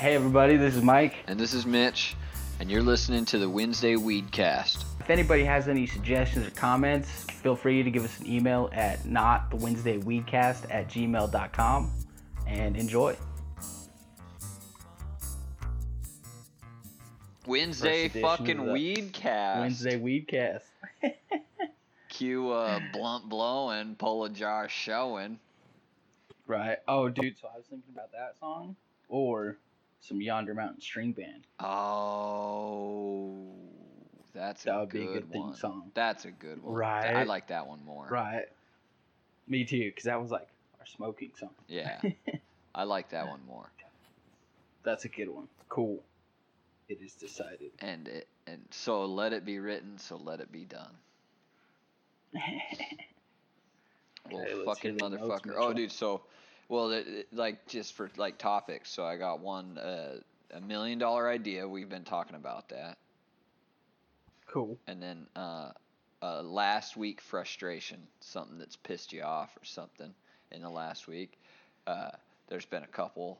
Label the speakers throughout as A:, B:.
A: Hey everybody, this is Mike.
B: And this is Mitch, and you're listening to the Wednesday Weedcast.
A: If anybody has any suggestions or comments, feel free to give us an email at notthewednesdayweedcast the Wednesday Weedcast at gmail.com and enjoy.
B: Wednesday
A: First edition
B: fucking
A: of the
B: Weedcast.
A: Wednesday Weedcast.
B: Cue uh, blunt blowing, pull a jar showing.
A: Right. Oh, dude, so I was thinking about that song or some Yonder Mountain String Band.
B: Oh, that's
A: That
B: a
A: would be
B: good
A: a good theme
B: one.
A: song.
B: That's a good one.
A: Right.
B: I like that one more.
A: Right. Me too, because that was like our smoking song.
B: Yeah, I like that one more.
A: That's a good one. Cool. It is decided.
B: And it and so let it be written, so let it be done. Well,
A: Okay,
B: fucking
A: the notes,
B: motherfucker. oh, dude. So, well, it, it- like just for like topics. So I got one, uh, a million dollar idea. We've been talking about that,
A: cool.
B: and then uh, uh, last week frustration, something that's pissed you off or something in the last week. Uh, there's been a couple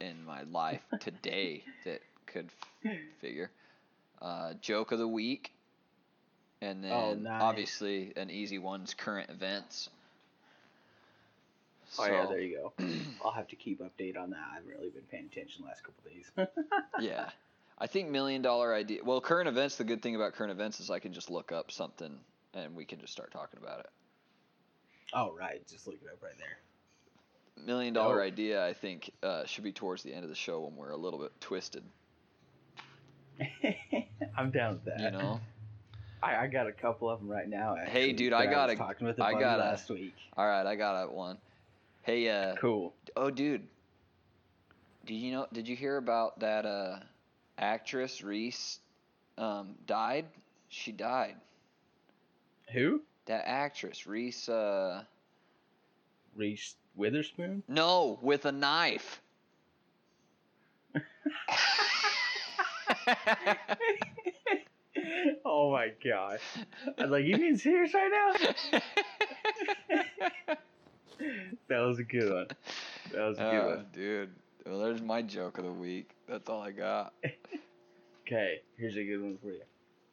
B: in my life today that could f- figure. Uh, joke of the week. And then
A: Oh, nice.
B: obviously an easy one's current events.
A: Oh yeah, there you go. I'll have to keep update on that. I haven't really been paying attention the last couple days.
B: yeah. I think million dollar idea. Well, current events. The good thing about current events is I can just look up something and we can just start talking about it.
A: oh right, just look it up right there.
B: Million dollar
A: Dope.
B: idea. I think uh, should be towards the end of the show when we're a little bit twisted.
A: I'm down with that.
B: You know.
A: I, I got a couple of them right now. Actually,
B: Hey, dude,
A: that
B: I
A: was
B: got a-
A: talking with a
B: I got a-
A: last week.
B: All right, I got a one. Hey, uh,
A: Cool.
B: oh, dude. Did you know? Did you hear about that uh, actress Reese um, died? She died.
A: Who?
B: That actress Reese. Uh,
A: Reese Witherspoon.
B: no, with a knife.
A: oh my gosh! I was like, you being serious right now? That was a good one. That was a good
B: Oh,
A: one.
B: dude. Well, there's my joke of the week. That's all I got.
A: Okay, here's a good one for you.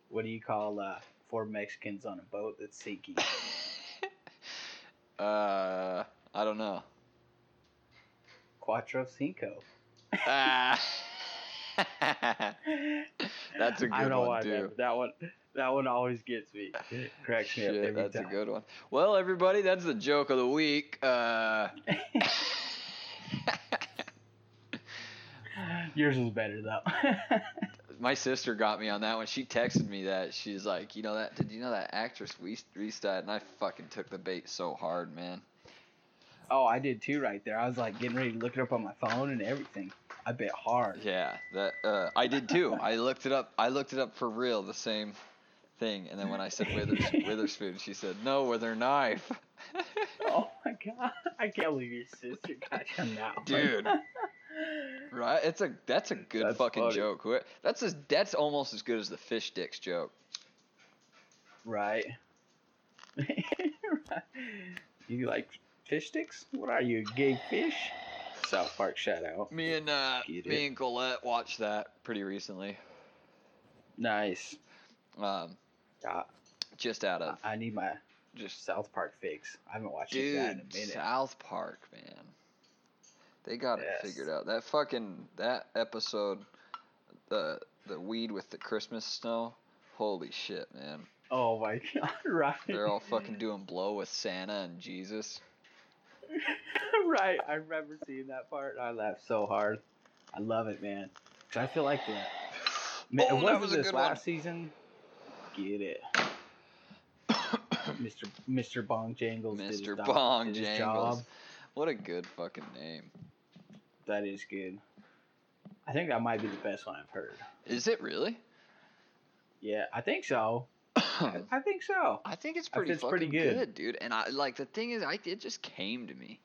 A: What do you call uh, four Mexicans on a boat that's sinking?
B: uh, I don't know.
A: Cuatro Cinco.
B: Ah. That's a good
A: don't know
B: one
A: why,
B: too.
A: man, that one, that one always gets me. It cracks me up
B: Shit, that's
A: time.
B: a good one. Well, everybody, that's the joke of the week. Uh,
A: Yours was better though.
B: my sister got me on that one. She texted me that. She's like, you know that? Did you know that actress Reese? And I fucking took the bait so hard, man.
A: oh, I did too, right there. I was like getting ready to look it up on my phone and everything. I bit hard.
B: Yeah, that uh, I did too. I looked it up. I looked it up for real, the same thing. And then when I said Withers, Witherspoon, she said, "No, with her knife."
A: Oh my god! I can't believe your sister got him now.
B: Dude. right? It's a that's a good
A: That's
B: fucking
A: funny.
B: joke. That's as that's almost as good as the fish dicks joke.
A: right. you like fish sticks? What are you, gay fish? South Park shout out.
B: Me and uh, me
A: it.
B: and Colette watched that pretty recently.
A: Nice.
B: Um, Just out of
A: I need my
B: just
A: South Park fix. I haven't watched it that in a minute.
B: South Park, man. They got it
A: Yes.
B: figured out. That fucking that episode, the the weed with the Christmas snow. Holy shit, man!
A: Oh my god! Right.
B: They're all fucking doing blow with Santa and Jesus.
A: right. I remember seeing that part. I laughed so hard. I love it, man. 'Cause I feel like the. Man,
B: Oh,
A: it
B: that
A: wasn't
B: was a
A: this last
B: one.
A: season. Get it, Mr. Mr. Bong Jangles.
B: Mr.
A: job-
B: Bong Jangles.
A: job.
B: What a good fucking name.
A: That is good. I think that might be the best one I've heard.
B: Is it really?
A: Yeah, I think so. I, think so.
B: I think it's pretty
A: think it's
B: fucking
A: pretty
B: good.
A: good.
B: dude. And I like the thing is, I it just came to me.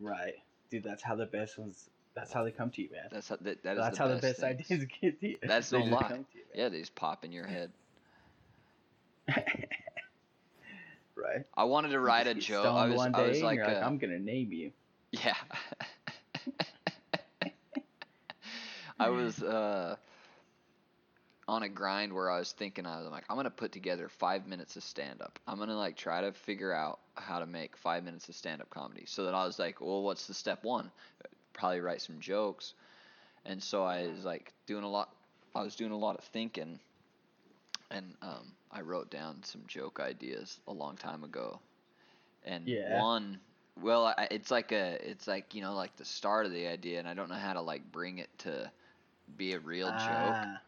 A: Right, dude. That's how the best ones. That's how they come to you, man.
B: That's how that, that is
A: that's
B: the
A: how
B: best
A: the best
B: things.
A: ideas get to you.
B: That's no lie.
A: you.
B: Yeah, they just pop in your head.
A: Right.
B: I wanted to write a joke. I was,
A: one day
B: I was like,
A: you're
B: uh,
A: I'm gonna name you.
B: yeah. I was uh, on a grind where I was thinking I was like, I'm gonna put together five minutes of stand up. I'm gonna like try to figure out how to make five minutes of stand up comedy. So then I was like, well, what's the step one? Probably write some jokes. And so I was like doing a lot. I was doing a lot of thinking, and um, I wrote down some joke ideas a long time ago. And
A: Yeah.
B: one, well, I, it's like a, it's like you know, like the start of the idea, and I don't know how to like bring it to be a real joke.
A: Ah,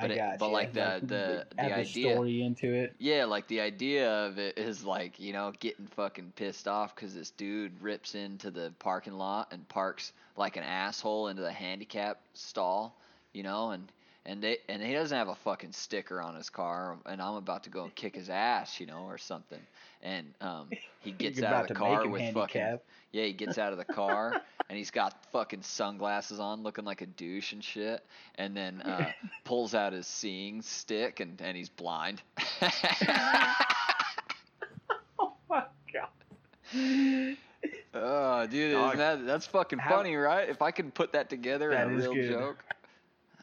B: But
A: I
B: it-
A: got
B: but
A: you.
B: like the- the- the
A: add
B: idea-
A: story into it.
B: Yeah, like the idea of it is like, you know, getting fucking pissed off because this dude rips into the parking lot and parks like an asshole into the handicap stall, you know, and and they and he doesn't have a fucking sticker on his car, and I'm about to go and kick his ass, you know, or something, and um, he gets out of the car with fucking yeah, he gets out of the car and he's got fucking sunglasses on, looking like a douche and shit, and then uh, pulls out his seeing stick and, and he's blind.
A: Oh my god.
B: oh, dude, isn't that that's fucking
A: How-
B: funny, right? If I could put that together in a real
A: good.
B: joke.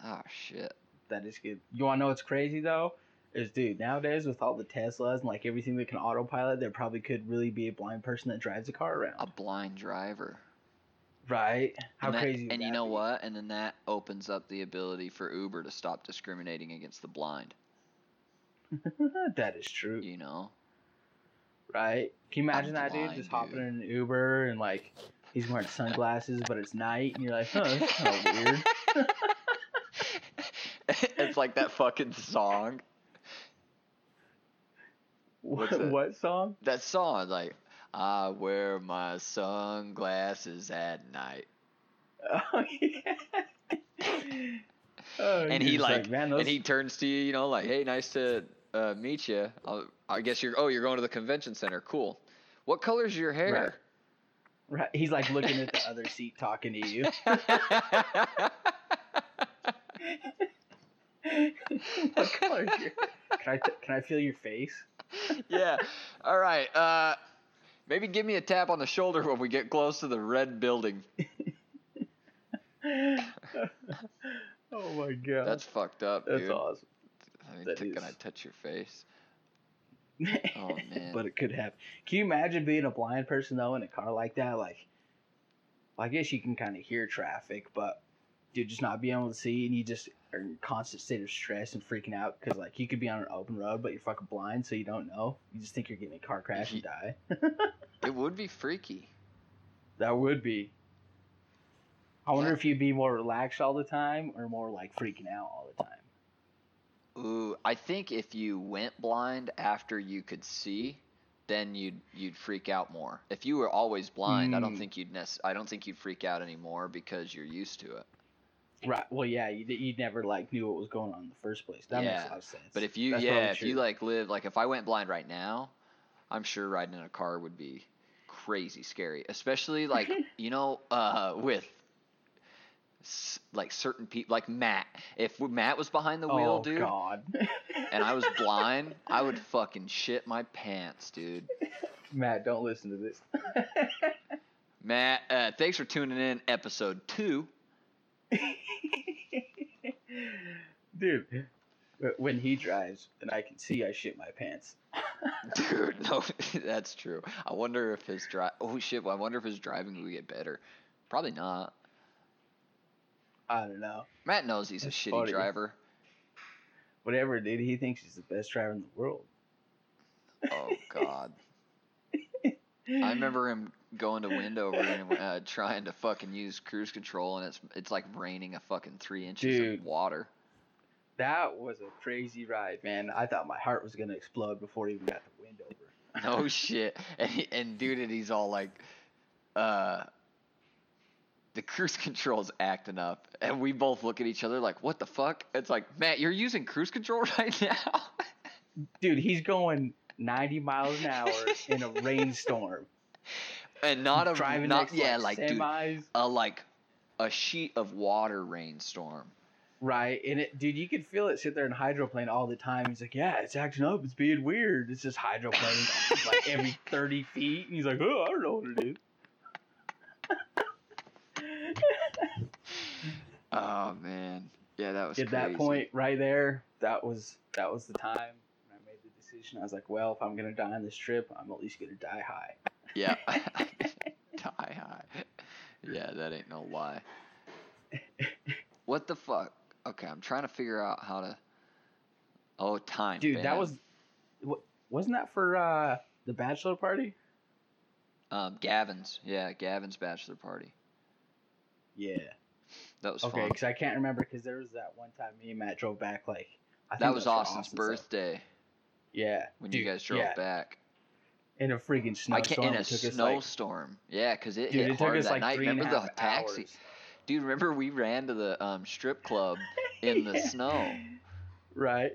B: Oh shit.
A: That is good. You wanna know what's crazy though? Is dude, nowadays with all the Teslas and like everything that can autopilot, there probably could really be a blind person that drives a car around.
B: A blind driver.
A: right? How
B: and that-
A: crazy
B: And you know
A: be?
B: what? And then that opens up the ability for Uber to stop discriminating against the blind.
A: that is true.
B: You know?
A: Right? Can you imagine that dude just hopping
B: dude.
A: in an Uber and like he's wearing sunglasses but it's night and you're like, huh, that's kind of weird.
B: it's like that fucking song.
A: What, what song?
B: That song, like, I wear my sunglasses at night.
A: Oh yeah. Oh,
B: and he
A: just
B: like,
A: man, those,
B: and he turns to you, you know, like, hey, nice to uh, meet you. I guess you're, oh, you're going to the convention center. Cool. What color's your hair?
A: right, he's like looking at the other seat talking to you. what color is your? Can I t- can I feel your face?
B: yeah. All right. Uh, maybe give me a tap on the shoulder when we get close to the red building.
A: oh my god,
B: That's fucked up,
A: that's
B: dude.
A: awesome.
B: I mean,
A: that
B: t- can I touch your face? Oh, man.
A: but it could happen. Can you imagine being a blind person though in a car like that? Like, I guess you can kind of hear traffic, but dude, just not being able to see and you just are in constant state of stress and freaking out because like you could be on an open road, but you're fucking blind, so you don't know. You just think you're getting a car crash and die.
B: It would be freaky.
A: that would be. I wonder if you'd be more relaxed all the time or more like freaking out all the time.
B: Ooh, I think if you went blind after you could see, then you'd you'd freak out more. If you were always blind, I don't
A: Mm.
B: think you'd nec- I don't think you'd freak out anymore because you're used to it.
A: Right. Well, yeah, you you never like knew what was going on in the first place. That makes
B: Yeah,
A: a lot of sense.
B: But if you
A: That's
B: yeah, if you like live like if I went blind right now, I'm sure riding in a car would be crazy scary, especially like you know uh with s- like certain people like Matt. If Matt was behind the wheel,
A: oh
B: dude,
A: God.
B: and I was blind, I would fucking shit my pants, dude.
A: Matt, don't listen to this.
B: Matt, uh, thanks for tuning in, episode two.
A: Dude, when he drives and I can see, I shit my pants.
B: Dude, no, that's true. I wonder if his drive. Oh shit! I wonder if his driving would get better. Probably not.
A: I don't know.
B: Matt knows he's a shitty
A: funny.
B: driver.
A: Whatever, dude. He thinks he's the best driver in the world.
B: Oh God. I remember him going to Wendover and uh, trying to fucking use cruise control, and it's it's like raining a fucking three inches
A: Dude.
B: of water.
A: That was a crazy ride, man. I thought my heart was gonna explode before he even got to Wendover.
B: No shit. And, and dude, and he's all like, uh, the cruise control's acting up, and we both look at each other like, what the fuck? It's like, Matt, you're using cruise control right now.
A: Dude, he's going 90 miles an hour in a rainstorm.
B: And not a
A: driving
B: not
A: next
B: yeah, like dude, a like a sheet of water rainstorm.
A: Right, and it, dude, you could feel it sit there and hydroplane all the time. He's like, "Yeah, it's acting up. It's being weird. It's just hydroplaning like every thirty feet." And he's like, "Oh, I don't know what it is."
B: Oh man, yeah, that was
A: At
B: crazy.
A: that point, right there, that was that was the time when I made the decision. I was like, well, if I'm gonna die on this trip, I'm at least gonna die high.
B: Yeah. Die high. Yeah, that ain't no lie. What the fuck? Okay, I'm trying to figure out how to. Oh, time.
A: Dude, that was, wa- wasn't that for uh, the bachelor party?
B: um Gavin's. Yeah, Gavin's bachelor party.
A: Yeah.
B: That was
A: Okay, because I can't remember because there was that one time me and Matt drove back like. I think
B: That was
A: for
B: Austin's
A: stuff.
B: birthday
A: Yeah.
B: when
A: dude,
B: you guys drove
A: yeah,
B: back.
A: In a freaking snowstorm.
B: in a
A: us like,
B: snowstorm. yeah, 'cause it
A: dude,
B: hit
A: it took
B: hard
A: us
B: that
A: like
B: night.
A: three and a
B: Remember the taxi?
A: hours.
B: Dude, remember we ran to the um, strip club in the
A: Yeah.
B: snow,
A: Right.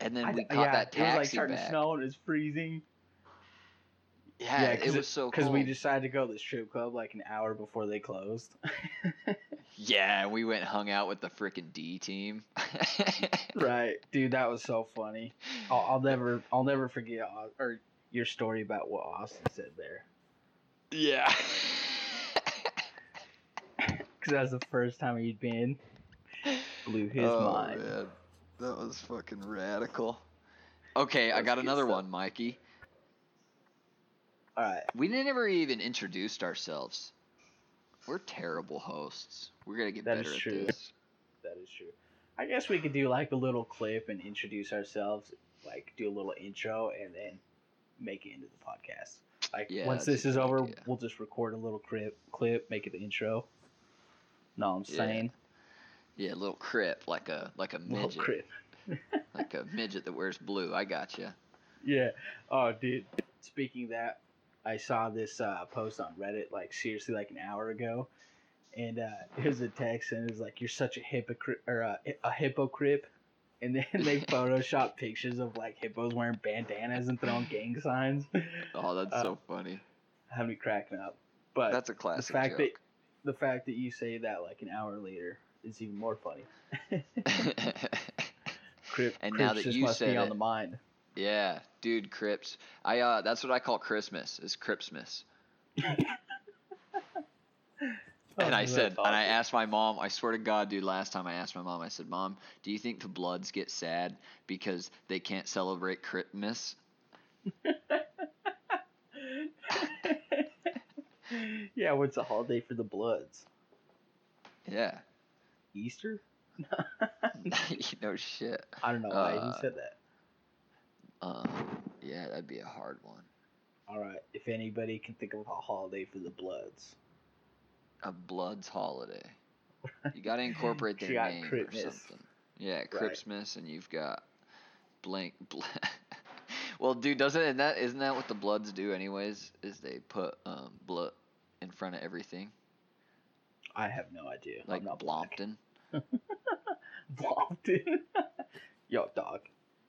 B: and then we
A: th-
B: caught
A: yeah,
B: that
A: it was like starting
B: back.
A: to snow and it was freezing.
B: Yeah,
A: Yeah,
B: it was so
A: Because we decided to go to the strip club like an hour before they closed.
B: Yeah, we went and hung out with the freaking D team.
A: right, dude, that was so funny. I'll, I'll never, I'll never forget or your story about what Austin said there.
B: yeah.
A: Because that was the first time he'd been. Blew his
B: oh,
A: mind.
B: Man. That was fucking radical. Okay, I
A: That's
B: got another one, Mikey.
A: All right.
B: We never even introduced ourselves. We're terrible hosts. We're gonna get
A: That
B: better
A: is
B: at
A: true.
B: this.
A: That is true. I guess we could do like a little clip and introduce ourselves, like do a little intro and then make it into the podcast. Like
B: Yeah,
A: once this is over,
B: idea.
A: we'll just record a little clip, clip, make it the intro. No, I'm saying
B: Yeah, a little crip, like a like a
A: little
B: midget, like a midget that wears blue. I got you.
A: Yeah. Oh, dude. Speaking of that, I saw this uh, post on Reddit like seriously like an hour ago, and uh, it was a text and it was like you're such a hypocrite or a, a hypocrite, and then they Photoshop pictures of like hippos wearing bandanas and throwing gang signs.
B: Oh, that's
A: Uh,
B: so funny.
A: Had me cracking up. But
B: That's a classic.
A: the fact that the fact that you say that like an hour later is even more funny. Crip,
B: And
A: Crips
B: now that you
A: must
B: said
A: be on
B: it-
A: the mind.
B: yeah, dude, Crips. I uh, that's what I call Christmas. Is Cripsmas. And
A: Oh,
B: I said, and I asked my mom. I swear to God, dude. Last time I asked my mom, I said, "Mom, do you think the Bloods get sad because they can't celebrate Christmas?"
A: yeah, what's a holiday for the Bloods?
B: Yeah,
A: Easter?
B: know shit.
A: I don't know why I even
B: Uh,
A: said that.
B: Um, yeah, that'd be a hard one.
A: All right, if anybody can think of a holiday for the Bloods,
B: A Bloods holiday. You got to incorporate
A: You
B: their
A: got
B: name or something. Yeah, Christmas, and you've got blank. Bl- well, dude, doesn't it, that isn't that what the Bloods do anyways? Is they put um blood in front of everything,
A: I have no idea. I'm
B: like
A: not black.
B: Blompton.
A: Blompton. Yo, dog,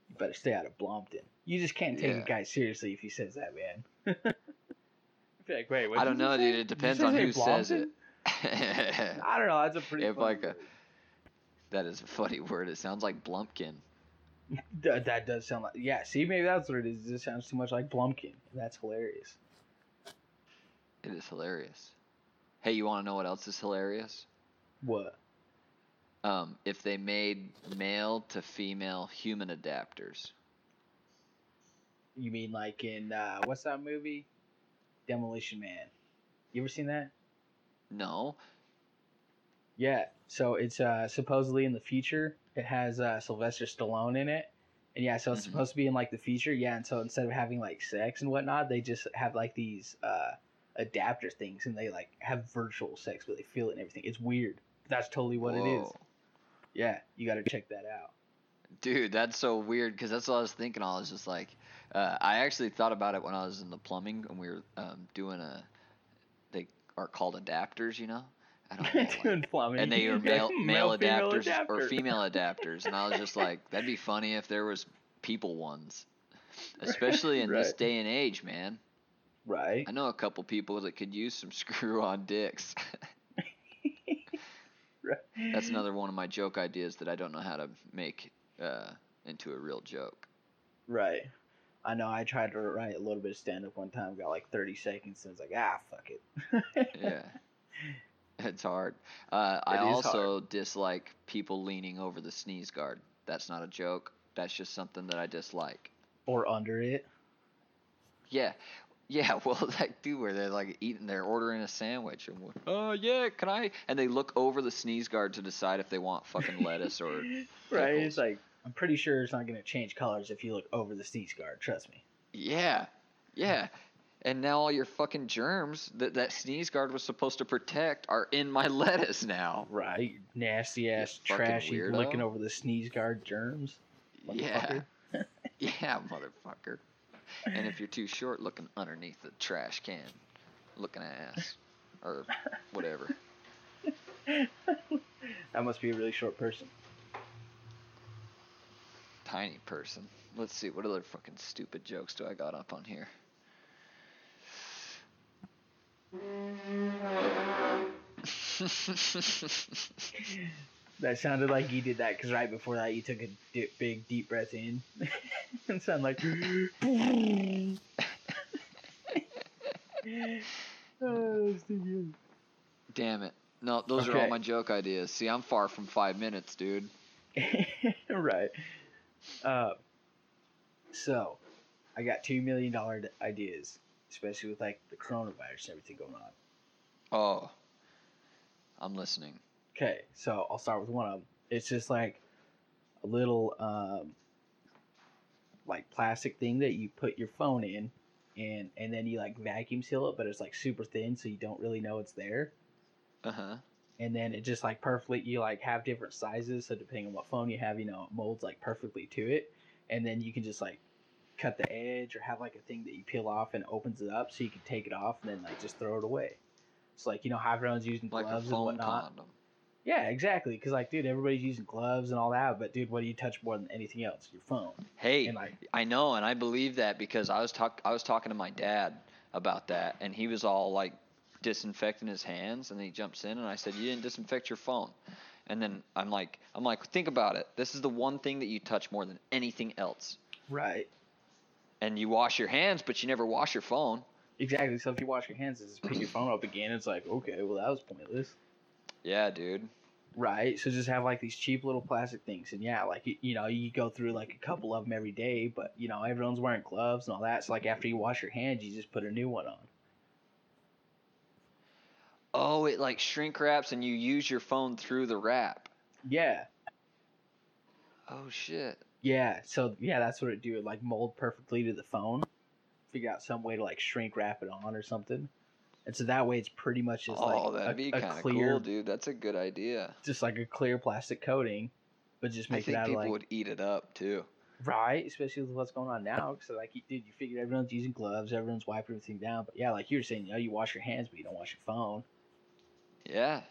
A: you better stay out of Blompton. You just can't take
B: Yeah.
A: a guy seriously if he says that, man. Like, wait, what
B: I don't
A: you
B: know,
A: say?
B: dude. It depends on
A: say
B: who says it.
A: I don't know. That's a pretty.
B: If like a- that is a funny word. It sounds like Blumpkin.
A: Th- that does sound like yeah. See, maybe that's what it is. It just sounds too much like Blumpkin. That's hilarious.
B: It is hilarious. Hey, you want to know what else is hilarious?
A: What?
B: Um, if they made male to female human adapters.
A: You mean like in uh, what's that movie? Demolition Man. You ever seen that?
B: No.
A: Yeah. So it's uh, supposedly in the future. It has uh, Sylvester Stallone in it, and yeah, so it's
B: Mhm.
A: supposed to be in like the future. Yeah, and so instead of having like sex and whatnot, they just have like these uh, adapter things, and they like have virtual sex, but they feel it and everything. It's weird. That's totally what it is. Yeah, you got to check that out.
B: Dude, that's so weird because that's what I was thinking. I was just like, uh, I actually thought about it when I was in the plumbing and we were um, doing a. Are called adapters, you know. I don't know. like- and they are male male,
A: female
B: adapters or female adapters, and I was just like, that'd be funny if there was people ones, especially in this day and age, man.
A: Right.
B: I know a couple people that could use some screw-on dicks.
A: right.
B: That's another one of my joke ideas that I don't know how to make uh, into a real joke.
A: Right. I know. I tried to write a little bit of stand up one time, got like 30 seconds, and was like, ah, fuck it.
B: Yeah. It's hard. Uh, I
A: It is
B: also dislike people leaning over the sneeze guard. That's not a joke. That's just something that I dislike.
A: Or under it.
B: Yeah, yeah. Well, that dude where they're like eating, they're ordering a sandwich, and oh yeah, can I? And they look over the sneeze guard to decide if they want fucking lettuce or
A: Right.
B: pickles.
A: It's like I'm pretty sure it's not gonna change colors if you look over the sneeze guard. Trust me.
B: yeah, yeah. And now all your fucking germs that that sneeze guard was supposed to protect are in my lettuce now.
A: Right. Nasty ass, trashy,
B: weirdo.
A: looking over the sneeze guard germs.
B: Yeah,
A: motherfucker.
B: yeah, motherfucker. And if you're too short, looking underneath the trash can, looking ass, or whatever.
A: That must be a really short person.
B: Tiny person. Let's see, what other fucking stupid jokes do I got up on here?
A: That sounded like you did that because right before that you took a di- big deep breath in and sounded like. oh, that's too good.
B: Damn it. No, those are all my joke ideas. See, I'm far from five minutes, dude.
A: right. Uh, so, I got two million dollar ideas, especially with like the coronavirus and everything going on.
B: Oh, I'm listening.
A: Okay, so I'll start with one of them. It's just like a little um, like plastic thing that you put your phone in, and and then you like vacuum seal it, but it's like super thin, so you don't really know it's there.
B: Uh huh.
A: And then it just like perfectly, you like have different sizes, so depending on what phone you have, you know, it molds like perfectly to it. And then you can just like cut the edge or have like a thing that you peel off and opens it up, so you can take it off and then like just throw it away. It's like you know how everyone's using
B: Like
A: gloves and whatnot.
B: condom.
A: Yeah, exactly. Because like, dude, everybody's using gloves and all that, but dude, what do you touch more than anything else? Your phone.
B: Hey,
A: And like,
B: I know, and I believe that because I was talk I was talking to my dad about that, and he was all like disinfecting his hands, and then he jumps in, and I said, "You didn't disinfect your phone," and then I'm like, I'm like, think about it. This is the one thing that you touch more than anything else,
A: right.
B: and you wash your hands, but you never wash your phone.
A: Exactly. So if you wash your hands and just pick your phone up again, it's like, okay, well that was pointless.
B: Yeah, dude.
A: Right. So just have like these cheap little plastic things, and yeah, like you, you know, you go through like a couple of them every day, but you know, everyone's wearing gloves and all that. So like after you wash your hands, you just put a new one on.
B: Oh, it like shrink wraps, and you use your phone through the wrap.
A: Yeah.
B: Oh shit.
A: Yeah. So yeah, that's what it do. It like mold perfectly to the phone. Figure out some way to like shrink wrap it on or something. And so that way it's pretty much just
B: oh,
A: like
B: that'd
A: a,
B: be
A: a
B: kind of
A: clear,
B: cool, dude. That's a good idea.
A: just like a clear plastic coating, but just
B: I
A: make it
B: think
A: out of
B: people
A: like
B: would eat it up too.
A: right, especially with what's going on now. So like, you- dude, you figure everyone's using gloves, everyone's wiping everything down, but yeah, like you were saying, you know, you wash your hands, but you don't wash your phone.
B: Yeah.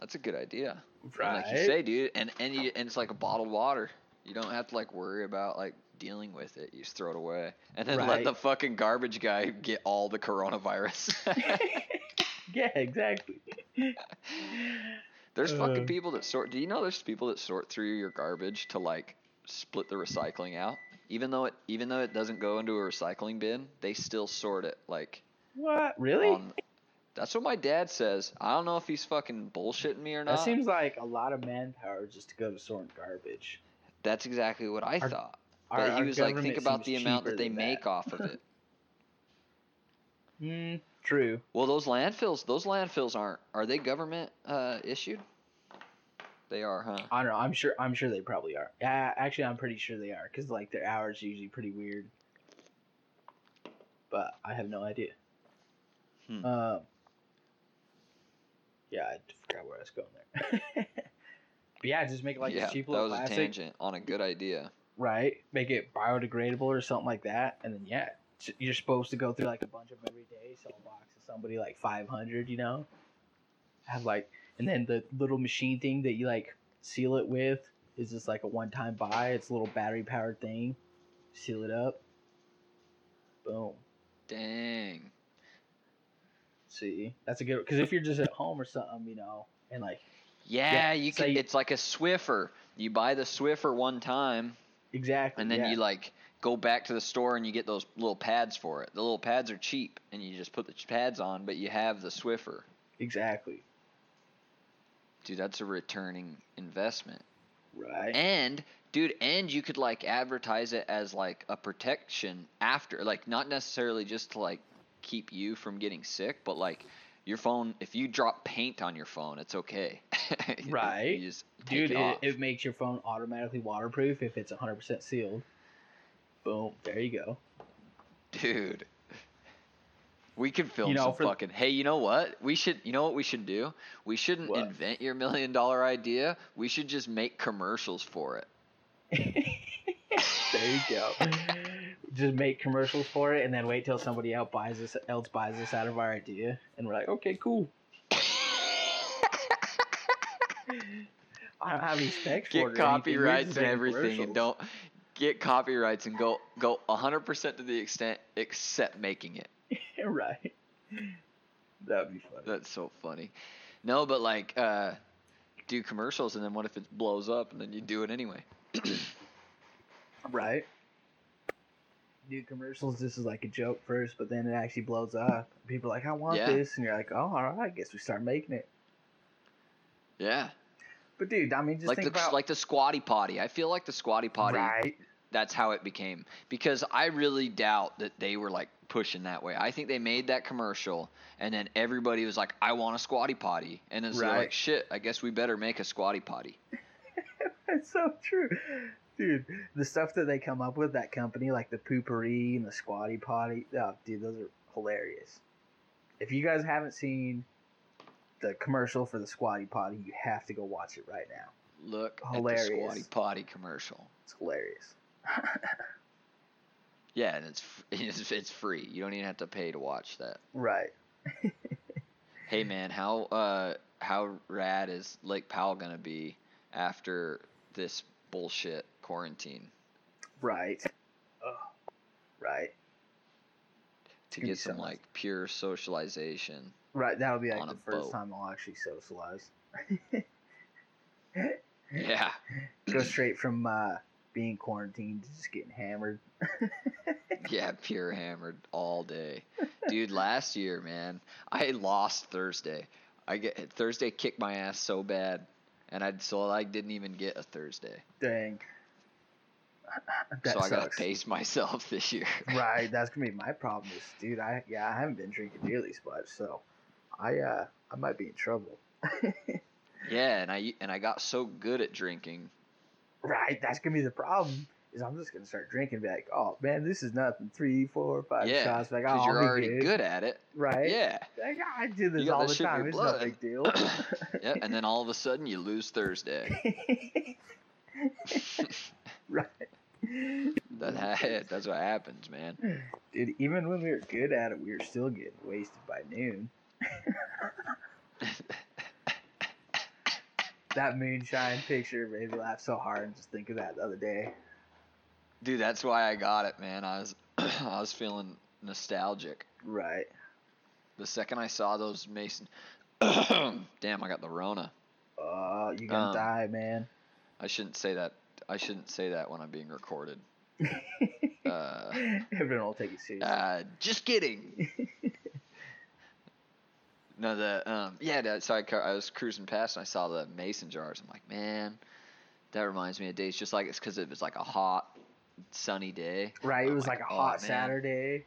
B: That's a good idea. And
A: Right.
B: like you say, dude, and and, you, and it's like a bottled water. You don't have to like worry about like dealing with it. You just throw it away, and then let the fucking garbage guy get all the coronavirus.
A: yeah, exactly.
B: there's
A: Uh.
B: fucking people that sort. Do you know there's people that sort through your garbage to like split the recycling out? Even though it even though it doesn't go into a recycling bin, they still sort it like
A: What? Really?
B: on. That's what my dad says. I don't know if he's fucking bullshitting me or not.
A: that seems like a lot of manpower just to go to sorting garbage.
B: That's exactly what I
A: Our-
B: thought.
A: Our-
B: But he was like, think about the amount that they make off of it.
A: Mm, true.
B: Well, those landfills, those landfills aren't. Are they government uh, issued? They are, huh?
A: I don't know. I'm sure. I'm sure they probably are. Yeah, actually, I'm pretty sure they are because like their hours are usually pretty weird. But I have no idea.
B: Hmm.
A: Um. Yeah, I forgot where I was going there. but yeah, just make it like
B: yeah,
A: a cheap
B: that
A: little
B: was a tangent on a good idea.
A: right? Make it biodegradable or something like that, and then yeah, you're supposed to go through like a bunch of them every day. Sell a box to somebody like 500, you know. Have like, and then the little machine thing that you like seal it with is just like a one-time buy. It's a little battery-powered thing. Seal it up. Boom.
B: Dang.
A: See, that's a good. Because if you're just at home or something, you know, and like
B: Yeah,
A: Yeah,
B: you can.
A: you-
B: it's like a Swiffer. You buy the Swiffer one time,
A: exactly,
B: and then
A: yeah.
B: you like go back to the store and you get those little pads for it. The little pads are cheap, and you just put the pads on, but you have the Swiffer.
A: Exactly.
B: Dude, that's a returning investment.
A: Right.
B: And dude, and you could like advertise it as like a protection after, like not necessarily just to like keep you from getting sick, but like your phone. If you drop paint on your phone, it's okay. You
A: Right.
B: just
A: Dude,
B: it,
A: it, it makes your phone automatically waterproof if it's 100% sealed. Boom. There you go.
B: dude. We could film
A: You know,
B: some fucking. Hey, you know what? We should. You know what we should do? We shouldn't
A: What?
B: invent your million dollar idea. We should just make commercials for it.
A: there you go. Just make commercials for it and then wait till somebody else buys this else buys this out of our idea and we're like, okay, cool. I don't have any specs for it.
B: get copyrights and everything and don't get copyrights and go go 100% to the extent except making it
A: right. That'd be funny.
B: that's so funny no but like uh do commercials and then what if it blows up and then you do it anyway
A: Right. Do commercials. This is like a joke first, but then it actually blows up. People are like, I want
B: Yeah.
A: this, and you're like, oh, all right, I guess we start making it.
B: yeah
A: But dude, I mean, just
B: like the
A: think about
B: like the squatty potty i feel like the squatty potty
A: right.
B: that's how it became because i really doubt that they were like pushing that way i think they made that commercial and then everybody was like i want a squatty potty and then so they're
A: Right.
B: like shit i guess we better make a squatty potty
A: that's so true. Dude, the stuff that they come up with, that company, like the Poo-Pourri and the squatty potty, oh, dude, those are hilarious. If you guys haven't seen the commercial for the squatty potty, you have to go watch it right now.
B: look
A: Hilarious.
B: at the squatty potty commercial
A: It's hilarious.
B: Yeah, and it's it's, it's free. You don't even have to pay to watch that.
A: right.
B: Hey man, how uh how rad is Lake Powell gonna be after this bullshit quarantine
A: Right. Oh, right.
B: to get some like pure socialization?
A: Right. That'll be like the first
B: boat.
A: time I'll actually socialize.
B: Yeah,
A: Go straight from uh, being quarantined to just getting hammered.
B: yeah, pure hammered all day, dude. Last year, man, I lost Thursday. I get Thursday kicked my ass so bad, and I so I didn't even get a Thursday.
A: Dang.
B: So I gotta pace myself this year.
A: Right, that's gonna be my problem. Is, dude, I yeah, I haven't been drinking nearly as much, so I uh I might be in trouble.
B: Yeah, and I and I got so good at drinking.
A: right, that's gonna be the problem. Is I'm just gonna start drinking, and be like, oh man, this is nothing. Three, four, five
B: yeah,
A: shots. Like,
B: because
A: oh,
B: you're already
A: good.
B: good. at it.
A: Right.
B: Yeah,
A: Like, I do this all the time. It's no big deal.
B: yeah, and then all of a sudden you lose Thursday.
A: right.
B: That that's what happens, man.
A: Dude, even when we were good at it, we were still getting wasted by noon. That moonshine picture made me laugh so hard and just think of that the other day.
B: Dude, that's why I got it, man. I was I was feeling nostalgic.
A: Right.
B: The second I saw those Mason Damn, I got the Rona.
A: Uh, you're gonna
B: Um,
A: die, man.
B: I shouldn't say that. I shouldn't say that when I'm being recorded. Uh,
A: Everyone will take it seriously.
B: uh just kidding. No, the um, yeah. that- So I, I was cruising past and I saw the mason jars. I'm like, man, that reminds me of days just like it's because it was like a hot, sunny day.
A: right. It
B: I'm
A: was like, a
B: "Oh,
A: hot
B: man."
A: Saturday.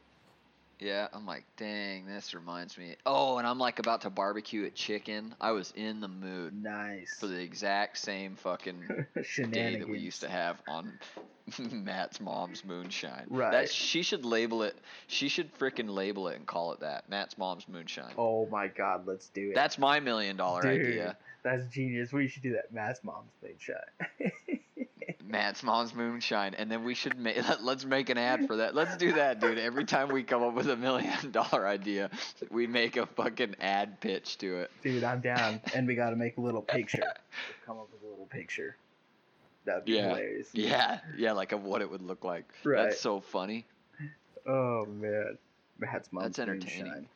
B: Yeah, I'm like, dang, this reminds me. Oh, and I'm like about to barbecue a chicken. I was in the mood
A: Nice.
B: for the exact same fucking day
A: Shenanigans.
B: that we used to have on Matt's mom's moonshine.
A: Right.
B: That she should label it. She should frickin' label it and call it that. Matt's mom's moonshine.
A: Oh my God, let's do it.
B: That's my million dollar
A: Dude,
B: idea.
A: That's genius. We should do that. Matt's mom's moonshine.
B: Matt's mom's moonshine, and then we should make. Let's make an ad for that. Let's do that, dude. Every time we come up with a million dollar idea, we make a fucking ad pitch to it.
A: Dude, I'm down. And we got to make a little picture. Come up with a little picture. That'd be
B: Yeah.
A: hilarious.
B: Yeah, yeah, like of what it would look like.
A: Right.
B: That's so funny.
A: Oh man, Matt's mom's
B: That's entertaining.
A: moonshine.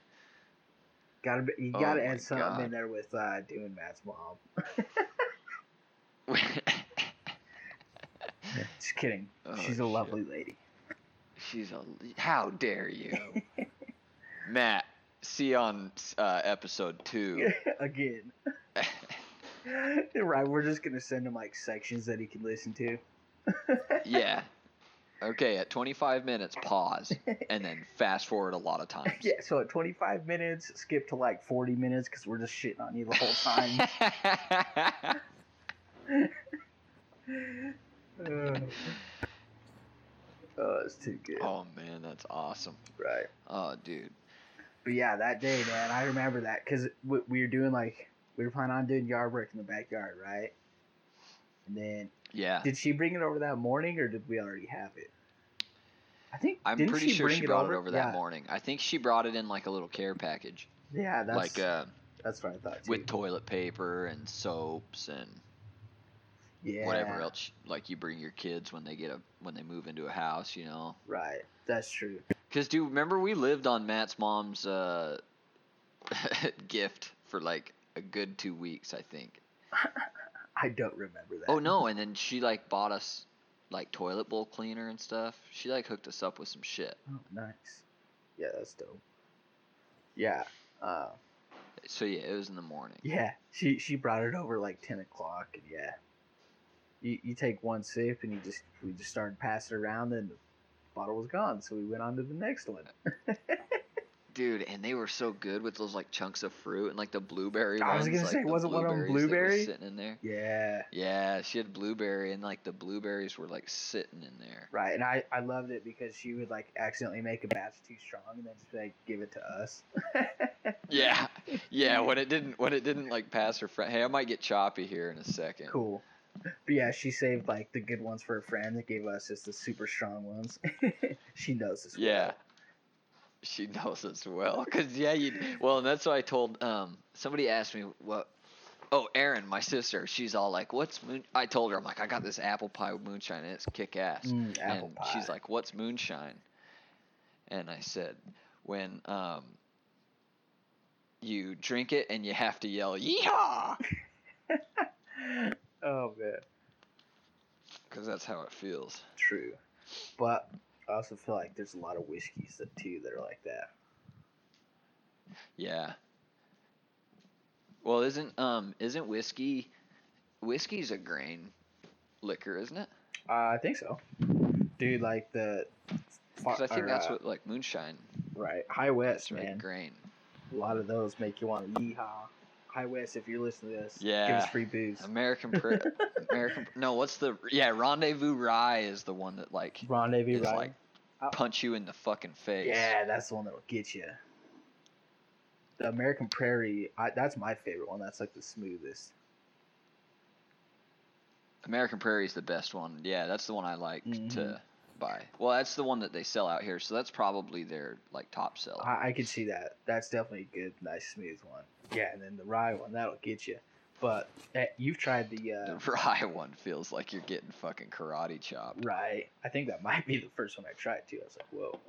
A: Gotta be, you
B: Oh
A: gotta
B: my
A: add something
B: God.
A: in there with uh, doing Matt's mom. Just kidding.
B: Oh,
A: She's a
B: shit.
A: lovely lady.
B: She's a. How dare you, Matt? see you on uh, episode two.
A: Again. right, we're just gonna send him like sections that he can listen to.
B: yeah. Okay, at 25 minutes, pause, and then fast forward a lot of times.
A: Yeah, so at 25 minutes, skip to like 40 minutes because we're just shitting on you the whole time. Uh, oh, it's too good.
B: oh man, that's awesome.
A: Right.
B: Oh, dude.
A: But yeah, that day, man, I remember that because we, we were doing like we were planning on doing yard work in the backyard, right? And then
B: Yeah.
A: did she bring it over that morning or did we already have it? I think
B: I'm pretty
A: she
B: sure she
A: it
B: brought
A: over?
B: it over that
A: yeah.
B: morning. I think she brought it in like a little care package,
A: Yeah, that's
B: like uh,
A: that's what I thought too.
B: with toilet paper and soaps and
A: yeah,
B: whatever else. Like you bring your kids when they get a when they move into a house, you know.
A: Right, that's true.
B: Cause dude, remember we lived on Matt's mom's uh, gift for like a good two weeks, I think.
A: I don't remember that.
B: Oh no, and then she like bought us like toilet bowl cleaner and stuff. She like hooked us up with some shit.
A: Oh, nice. Yeah, that's dope. Yeah. Uh,
B: So yeah, it was in the morning.
A: yeah. She she brought it over like ten o'clock, and yeah. You you take one sip, and you just we just started passing around, and the bottle was gone. So we went on to the next one.
B: Dude, and they were so good with those like chunks of fruit and like the blueberry
A: I was
B: ones.
A: gonna
B: like,
A: say, wasn't one of 'em
B: blueberries
A: blueberry?
B: sitting in there?
A: Yeah.
B: Yeah, she had blueberry and like the blueberries were like sitting in there.
A: Right, and I, I loved it because she would like accidentally make a batch too strong and then just like give it to us.
B: Yeah, yeah. When it didn't, when it didn't like pass her friend. Hey, I might get choppy here in a second.
A: Cool. But yeah, she saved like the good ones for her friend and gave us just the super strong ones. she knows this.
B: Yeah. She knows us well, cause yeah, you. Well, and that's why I told. Um, somebody asked me what. Oh, Erin, my sister. She's all like, "What's moon?" I told her, I'm like, I got this apple pie with moonshine, and it's kick ass.
A: Mm, apple
B: and
A: pie.
B: she's like, "What's moonshine?" And I said, "When um, you drink it and you have to yell yeehaw,
A: oh man,
B: cause that's how it feels."
A: true. But I also feel like there's a lot of whiskeys that too that are like that.
B: Yeah. Well, isn't um isn't whiskey whiskey's a grain liquor, isn't it?
A: Uh, I think so, dude. Like the.
B: Because I think
A: or,
B: that's
A: uh,
B: what like moonshine.
A: Right, High West,
B: right,
A: man.
B: grain.
A: A lot of those make you want to yeehaw. High West, if you're listening to this,
B: yeah, give
A: us free booze.
B: American Pre- American No, what's the yeah Rendezvous Rye is the one that like
A: Rendezvous,
B: is
A: right?
B: like
A: Oh.
B: punch you in the fucking face.
A: Yeah, that's the one that'll get you. The American Prairie, I, that's my favorite one. That's like the smoothest.
B: American Prairie is the best one. Yeah, that's the one I like
A: Mhm.
B: to buy. Well, that's the one that they sell out here, so that's probably their like top seller.
A: I, I could see that. That's definitely a good, nice, smooth one. Yeah, and then the rye one, that'll get you. But eh, you've tried the uh,
B: The rye one feels like you're getting fucking karate chopped.
A: Right. I think that might be the first one I tried too. I was like, whoa.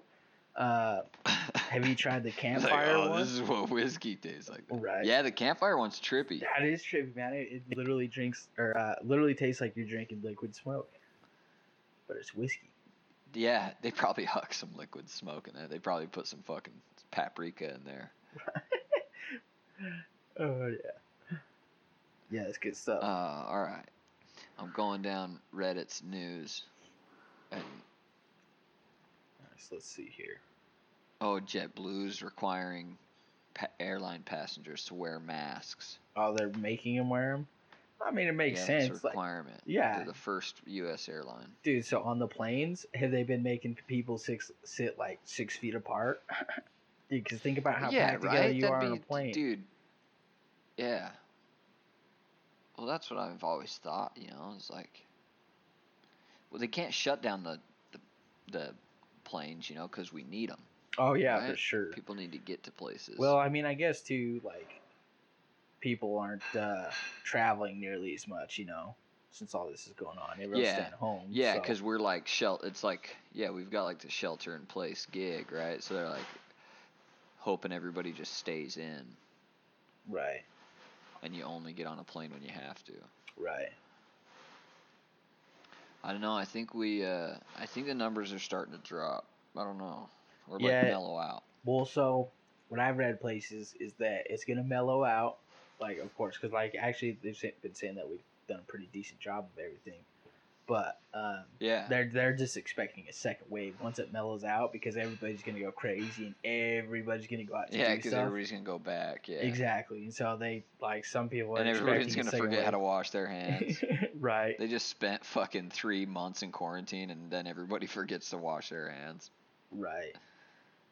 A: Uh, have you tried the campfire
B: like, oh,
A: one?
B: this is what whiskey tastes like.
A: Right.
B: Yeah, the campfire one's trippy.
A: That is trippy, man. It, it literally drinks or uh, literally tastes like you're drinking liquid smoke, but it's whiskey.
B: Yeah, they probably huck some liquid smoke in there. They probably put some fucking paprika in there.
A: Oh yeah. Yeah, it's good stuff.
B: Uh, all right. I'm going down Reddit's news, and
A: Alright, so let's see here.
B: oh, JetBlue's requiring pa- airline passengers to wear masks.
A: Oh, they're making them wear them. I mean, it makes
B: yeah,
A: sense.
B: It's a
A: Like, yeah.
B: The first U.S. airline.
A: dude, so on the planes, have they been making people six sit like six feet apart? Because think about how
B: yeah,
A: packed together you
B: That'd
A: are
B: be,
A: on a plane.
B: dude. Yeah. Well, that's what I've always thought. You know, it's like, well, they can't shut down the the, the planes, you know, because we need them.
A: oh yeah, for sure.
B: People need to get to places.
A: Well, I mean, I guess too, like people aren't uh, traveling nearly as much, you know, since all this is going on. Everyone's
B: Yeah.
A: staying home.
B: yeah,
A: so-
B: because we're like shel. It's like yeah, we've got like the shelter in place gig, right? So they're like hoping everybody just stays in,
A: right,
B: and you only get on a plane when you have to.
A: right.
B: I don't know. I think we. Uh, I think the numbers are starting to drop. I don't know. We're like mellow out.
A: Well, so what I've read places is that it's gonna mellow out. Like, of course, because like actually they've been saying that we've done a pretty decent job of everything, but um,
B: Yeah.
A: they're they're just expecting a second wave once it mellows out because everybody's gonna go crazy and everybody's gonna go out to
B: Yeah, because everybody's gonna go back. Yeah.
A: exactly, and so they like some people are
B: And everybody's gonna forget how to wash their hands.
A: right.
B: they just spent fucking three months in quarantine, and then everybody forgets to wash their hands.
A: Right.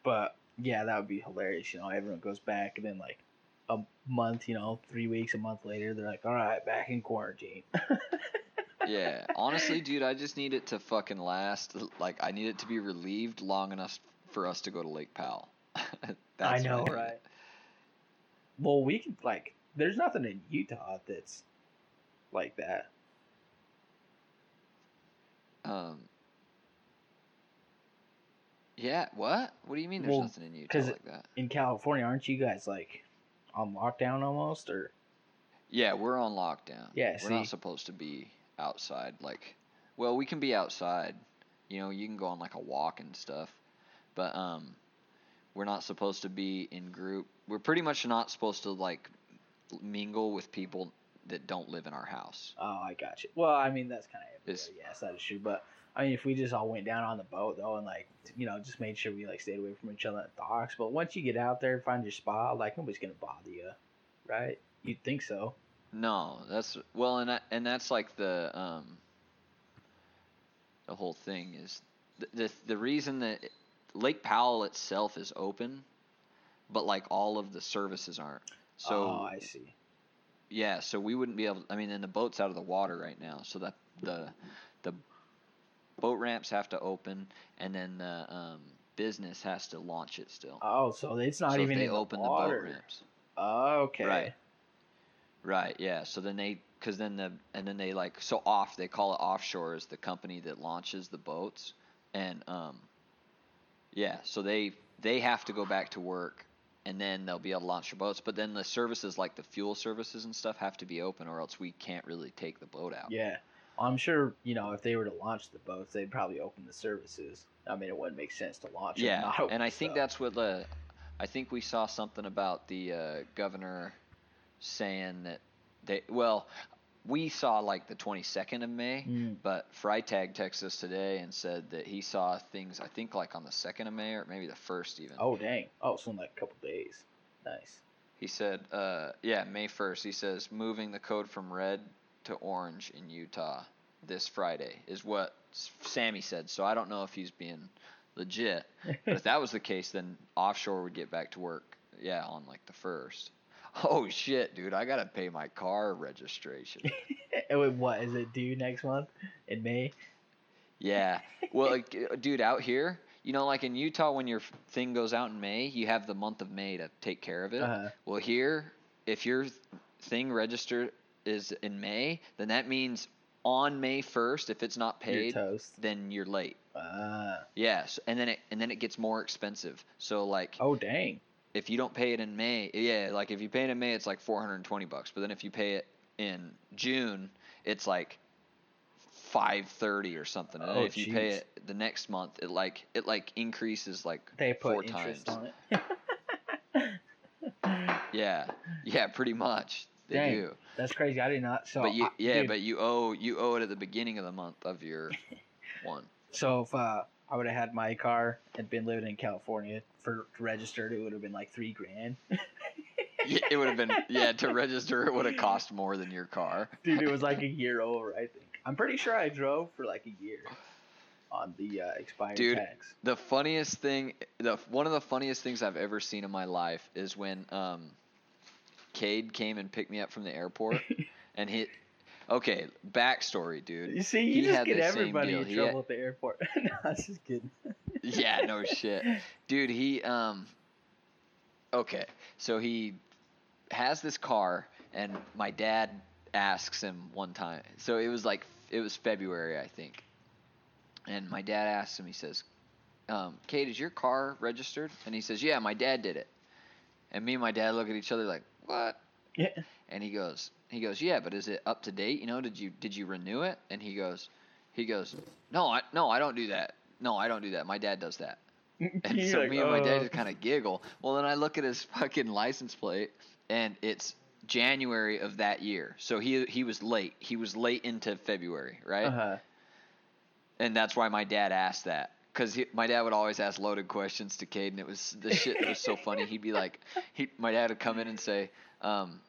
A: But yeah, that would be hilarious. You know, everyone goes back, and then like a month, you know, three weeks, a month later, they're like, "All right, back in quarantine."
B: Yeah. Honestly, dude, I just need it to fucking last. Like, I need it to be relieved long enough for us to go to Lake Powell.
A: I know,
B: need.
A: right? Well, we can, like. There's nothing in Utah that's like that.
B: Um. Yeah. What? What do you mean? There's
A: Well,
B: nothing in Utah like that?
A: In California, aren't you guys like on lockdown almost, or
B: Yeah, we're on lockdown.
A: Yeah,
B: we're
A: see.
B: not supposed to be outside. Like, well, we can be outside. You know, you can go on like a walk and stuff, but um, we're not supposed to be in group. We're pretty much not supposed to like mingle with people that don't live in our house.
A: Oh, I got you. Well, I mean that's kind of. Yes, that is true. But I mean, if we just all went down on the boat though, and like you know, just made sure we like stayed away from each other at docks. But once you get out there and find your spot, like nobody's gonna bother you, right? You'd think so.
B: No, that's well, and that, and that's like the um. The whole thing is the the, the reason that Lake Powell itself is open, but like all of the services aren't. So
A: oh, I see.
B: Yeah, so we wouldn't be able. I mean, and the boat's out of the water right now, so that the the boat ramps have to open, and then the um, business has to launch it still.
A: Oh, so it's not
B: so
A: even
B: they
A: in
B: open
A: the
B: the boat ramps.
A: Oh, okay.
B: Right. Right. Yeah. So then they, because then the, and then they like so off. They call it offshore is the company that launches the boats, and um, yeah. So they they have to go back to work, and then they'll be able to launch their boats. But then the services like the fuel services and stuff have to be open, or else we can't really take the boat out.
A: Yeah. I'm sure you know if they were to launch the boats, they'd probably open the services. I mean, it wouldn't make sense to launch. them
B: Yeah,
A: open
B: and I think that's what the, I think we saw something about the uh, governor saying that they, well, we saw like the 22nd of May,
A: Mm.
B: but Freitag texted us today and said that he saw things, I think like on the 2nd of May or maybe the 1st even.
A: Oh dang! Oh, so in like a couple days. Nice.
B: He said, uh, yeah, May 1st, he says moving the code from red to orange in Utah this Friday is what Sammy said. So I don't know if he's being legit. But if that was the case, then offshore would get back to work, yeah, on like the 1st. Oh shit, dude, I gotta pay my car registration.
A: Wait, what is it due next month in May?
B: Yeah. Well, like, uh, dude, out here, you know, like in Utah, when your thing goes out in May, you have the month of May to take care of it.
A: Uh-huh.
B: Well, here, if your thing registered is in May, then that means on May 1st, if it's not
A: You're
B: paid,
A: toast.
B: then you're late.
A: Ah.
B: Yes, and then it and then it gets more expensive. So like
A: Oh dang.
B: if you don't pay it in May, yeah, like if you pay it in May, it's like 420 bucks. But then if you pay it in June, it's like 530 or something. And
A: Oh,
B: if you pay it the next month, it like it like increases like
A: They put
B: four
A: interest
B: times.
A: on it.
B: Yeah, yeah, pretty much they
A: Dang.
B: do.
A: That's crazy. I did not. So
B: but you, yeah, but you owe you owe it at the beginning of the month of your one.
A: so if uh, I would have had my car and been living in California for registered, it would have been like three grand.
B: Yeah, it would have been yeah to register. It would have cost more than your car.
A: Dude, it was like a year over. I think. I'm pretty sure I drove for like a year on the uh, expired
B: Dude.
A: tax.
B: The funniest thing, the one of the funniest things I've ever seen in my life is when um, Cade came and picked me up from the airport, and he, okay, backstory, dude.
A: You see, you
B: He
A: just
B: had
A: get everybody in trouble
B: had-
A: at the airport. no, I was just kidding.
B: yeah, no shit, dude. He um, okay, so he has this car, and my dad asks him one time. So it was like it was February, I think, and my dad asks him. He says, um, "Cade, is your car registered?" And he says, "Yeah, my dad did it." And me and my dad look at each other like, "What?"
A: Yeah.
B: And he goes, he goes, "Yeah, but is it up to date? You know, did you did you renew it?" And he goes, he goes, "No, I no, I don't do that. No, I don't do that. My dad does that." And
A: You're
B: so
A: like,
B: me and my dad
A: "Oh."
B: just kind of giggle. Well, then I look at his fucking license plate, and it's January of that year. So he he was late. He was late into February, right?
A: Uh-huh.
B: And that's why my dad asked that. Because my dad would always ask loaded questions to Cade, and it was the shit was so funny. He'd be like, he, my dad would come in and say, um,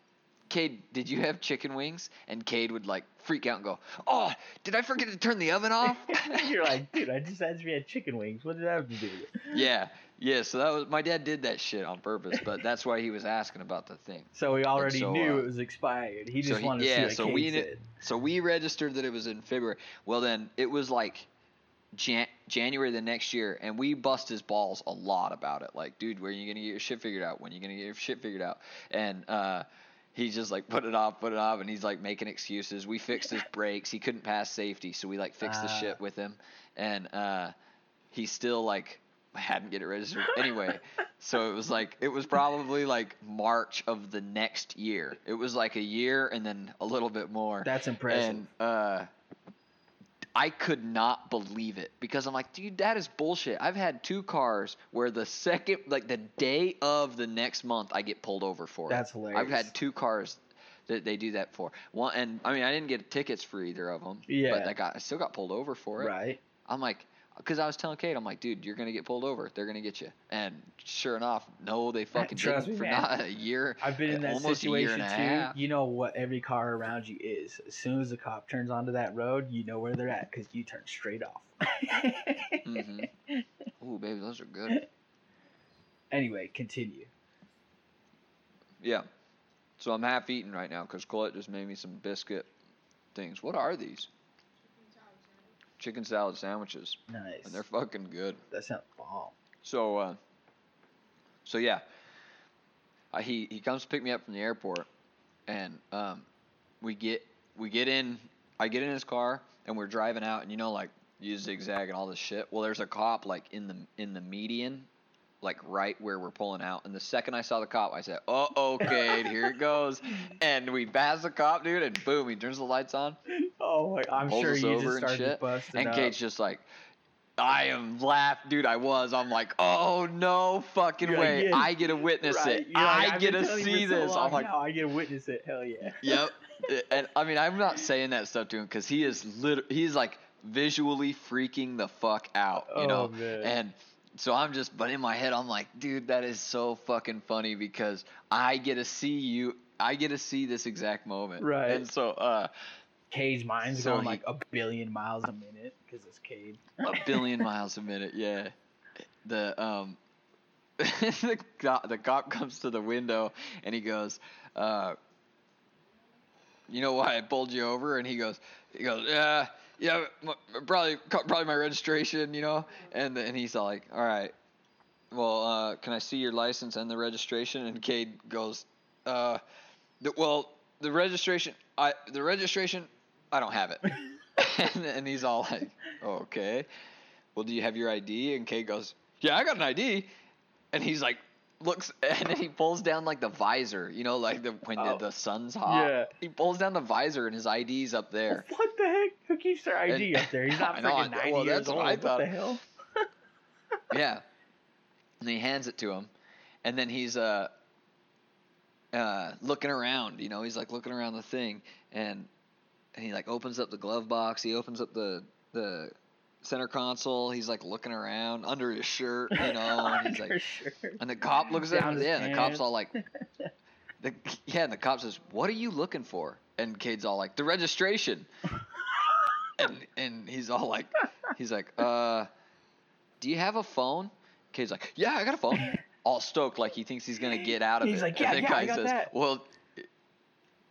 B: Cade, did you have chicken wings? And Cade would like freak out and go, Oh, did I forget to turn the oven off?
A: You're like, dude, I just asked if you had chicken wings. What did that have to do with it?
B: yeah, yeah. So that was my dad did that shit on purpose, but that's why he was asking about the thing.
A: So he already
B: so,
A: knew
B: uh,
A: it was expired. He
B: so
A: just
B: he-
A: wanted
B: yeah,
A: to see
B: so
A: what
B: we
A: said.
B: So we registered that it was in February. Well, then it was like Jan- January the next year, and we bust his balls a lot about it. Like, dude, when are you gonna get your shit figured out? When are you gonna get your shit figured out? And uh, he's just like put it off, put it off, and he's like making excuses. We fixed his brakes. He couldn't pass safety, so we like fixed the
A: Ah.
B: shit with him, and uh, he still like hadn't get it registered anyway. So it was like it was probably like March of the next year. It was like a year and then a little bit more.
A: That's impressive.
B: And uh, I could not believe it because I'm like, dude, that is bullshit. I've had two cars where the second, like the day of the next month, I get pulled over for it.
A: That's hilarious.
B: I've had two cars that they do that for. One, and I mean, I didn't get tickets for either of them.
A: Yeah.
B: But I got, I still got pulled over for it.
A: right.
B: I'm like, because I was telling Cade, I'm like, dude, you're gonna get pulled over. They're gonna get you. And sure enough, no, they fucking
A: Trust
B: didn't
A: me,
B: for
A: man.
B: not a year.
A: I've been in that
B: almost a year
A: situation
B: a
A: too.
B: half.
A: You know what every car around you is. As soon as the cop turns onto that road, you know where they're at because you turn straight off.
B: hmm Ooh, baby, those are good.
A: Anyway, continue.
B: Yeah. So I'm half eaten right now because Colette just made me some biscuit things. What are these? Chicken salad sandwiches,
A: Nice.
B: and they're fucking good.
A: That sounds bomb.
B: So, uh, so yeah, I, he he comes to pick me up from the airport, and um, we get we get in. I get in his car, and we're driving out, and you know, like you zigzag and all this shit. Well, there's a cop like in the in the median, like right where we're pulling out. And the second I saw the cop, I said, "Oh, okay, here it goes." And we pass the cop, dude, and boom, he turns the lights on,
A: Oh, my- I'm sure
B: us
A: you
B: over
A: just
B: and
A: started
B: shit.
A: busting
B: And
A: up.
B: Cade's just like, I am laugh, dude. I was. I'm like, oh no fucking
A: You're like,
B: way!
A: yeah,
B: I get to witness
A: Right.
B: it.
A: You're
B: I
A: "I've
B: get
A: been
B: to see
A: for so
B: this. I'm like,
A: now I get to witness it. Hell yeah.
B: yep. And I mean, I'm not saying that stuff to him because he is lit. He's like visually freaking the fuck out, you
A: Oh,
B: know.
A: man.
B: And so I'm just, but in my head, I'm like, dude, that is so fucking funny because I get to see you. I get to see this exact moment.
A: Right.
B: And so, uh,
A: Cage mine's
B: So
A: going
B: he-
A: like a billion miles a minute because it's Cage.
B: a billion miles a minute. Yeah. The um, the cop, the cop comes to the window and he goes, uh, "You know why I pulled you over?" And he goes, "He goes, yeah, yeah, m- probably probably my registration, you know." And and he's all like, "All right, well, uh, can I see your license and the registration?" And Cade goes, uh, the, "Well, the registration, I the registration, I don't have it." and, and he's all like, "Okay, well, do you have your ID?" And Cade goes, "Yeah, I got an ID." And he's like, looks, and then he pulls down like the visor, you know, like the when
A: Oh.
B: the, the sun's hot.
A: Yeah.
B: He pulls down the visor and his ID's up there.
A: What the heck? Who keeps their ID
B: And-
A: up there? He's not freaking 90
B: well,
A: years
B: what
A: old.
B: I
A: What
B: thought.
A: the hell?
B: yeah. And he hands it to him, and then he's uh, uh, looking around. You know, he's like looking around the thing, and and he like opens up the glove box. He opens up the the center console. He's like looking around under his shirt. You know, and he's like,
A: Undershirt.
B: and the cop looks at him. Yeah, and the cop's all like, the yeah, and the cop says, "What are you looking for?" And Cade's all like, "The registration." and and he's all like, he's like, uh, "Do you have a phone?" Cade's like, "Yeah, I got a phone." all stoked, like he thinks he's gonna get out of
A: He's
B: it.
A: like,
B: And
A: "Yeah,
B: the
A: yeah,
B: guy
A: I got
B: says,
A: that."
B: "Well."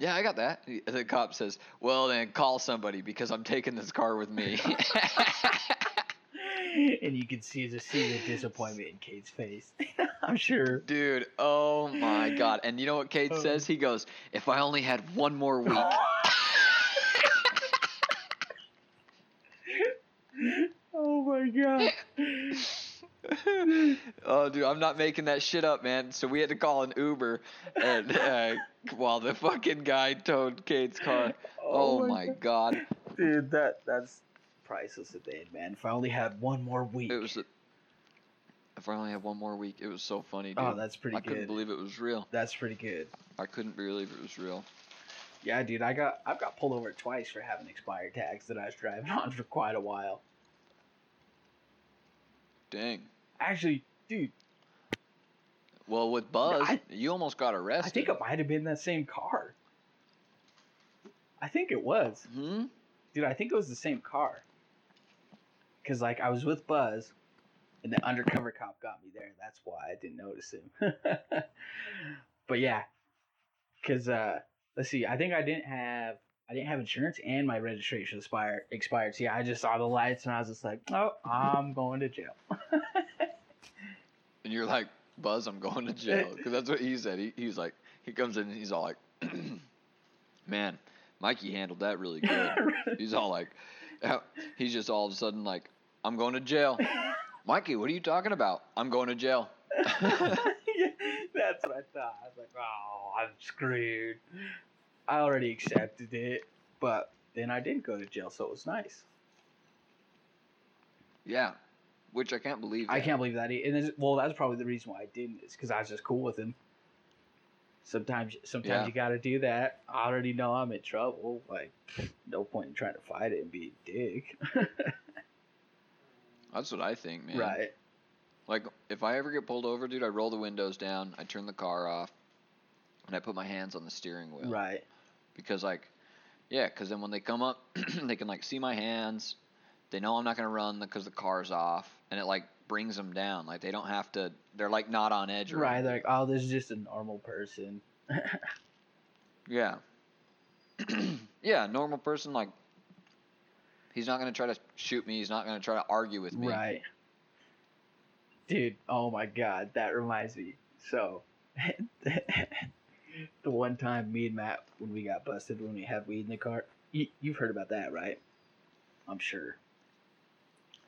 B: Yeah, I got that. The cop says, "Well, then call somebody because I'm taking this car with me."
A: and you can see the see the disappointment in Cade's face. I'm sure.
B: Dude, oh my god. And you know what Cade
A: Oh.
B: says? He goes, if I only had one more week.
A: oh my god.
B: Oh, dude, I'm not making that shit up, man. So we had to call an Uber and uh, while the fucking guy towed Cade's car. Oh, my god.
A: Dude, that that's priceless at the end, man. If I only had one more week.
B: It was a, if I only had one more week. It was so funny, dude.
A: Oh, that's pretty good.
B: I
A: good.
B: couldn't believe it was real.
A: That's pretty good.
B: I couldn't believe it was real.
A: Yeah, dude, I got I've got pulled over twice for having expired tags that I was driving on for quite a while.
B: Dang.
A: Actually, dude,
B: Well, with Buzz,
A: I-
B: you almost got arrested.
A: I think it might have been that same car. I think it was.
B: Hmm.
A: Dude, I think it was the same car. Cause like I was with Buzz, and the undercover cop got me there. That's why I didn't notice him. but yeah, cause uh, let's see. I think I didn't have I didn't have insurance and my registration expired. Expired. See, I just saw the lights and I was just like, oh, I'm going to jail.
B: And you're like, Buzz, I'm going to jail. Because that's what he said. He, he's like, he comes in and he's all like, man, Mikey handled that really good. he's all like, uh, he's just all of a sudden like, I'm going to jail. Mikey, what are you talking about? I'm going to jail.
A: That's what I thought. I was like, oh, I'm screwed. I already accepted it, but then I didn't go to jail, so it was nice.
B: Yeah. Which I can't believe.
A: I
B: that.
A: can't believe that. He, and it's, well, that's probably the reason why I didn't. Is because I was just cool with him. Sometimes, sometimes
B: Yeah.
A: you got to do that. I already know I'm in trouble. Like, no point in trying to fight it and be a dick.
B: That's what I think, man.
A: Right.
B: Like, if I ever get pulled over, dude, I roll the windows down, I turn the car off, and I put my hands on the steering wheel.
A: Right.
B: Because, like, yeah, because then when they come up, they can, like, see my hands. They know I'm not going to run because the car's off. And it, like, brings them down. Like, they don't have to, they're, like, not on edge or
A: Right. They're like, oh, this is just a normal person.
B: Yeah. yeah, normal person, like, he's not going to try to shoot me. He's not going to try to argue with me.
A: Right. Dude, oh my god, that reminds me. So, the one time me and Matt, when we got busted when we had weed in the car, you, you've heard about that, right? I'm sure.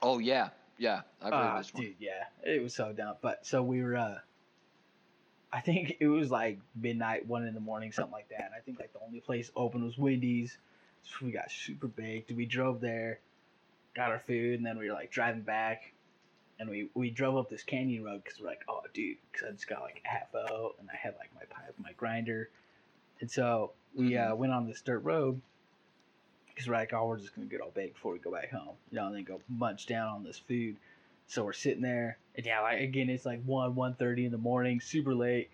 B: Oh, yeah. Yeah. I've heard
A: Ah,
B: this one.
A: dude, yeah, it was so dumb. But so we were, uh, I think it was like midnight, one in the morning, something like that. And I think like the only place open was Wendy's. So we got super baked. We drove there, got our food, and then we were like driving back, and we we drove up this canyon road because we're like, oh, dude, because I just got like a half out, and I had like my pipe, my grinder, and so we uh, went on this dirt road. Because we're like, oh, we're just gonna get all baked before we go back home, you know, and then go munch down on this food. So we're sitting there, and yeah, like again, it's like one, one thirty in the morning, super late,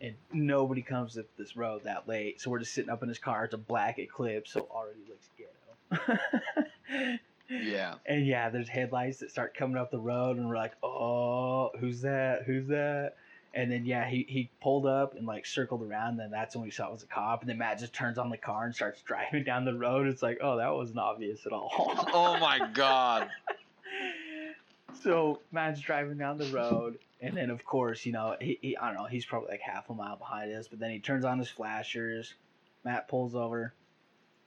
A: and nobody comes up this road that late. So we're just sitting up in this car. It's a black Eclipse, so already looks ghetto.
B: Yeah.
A: And yeah, there's headlights that start coming up the road, and we're like, oh, who's that? Who's that? And then yeah, he, he pulled up and like circled around. And then that's when we saw it was a cop. And then Matt just turns on the car and starts driving down the road. It's like, oh, that wasn't obvious at all.
B: oh, my God.
A: so Matt's driving down the road, and then of course, you know, he, he I don't know, he's probably like half a mile behind us, but then he turns on his flashers. Matt pulls over,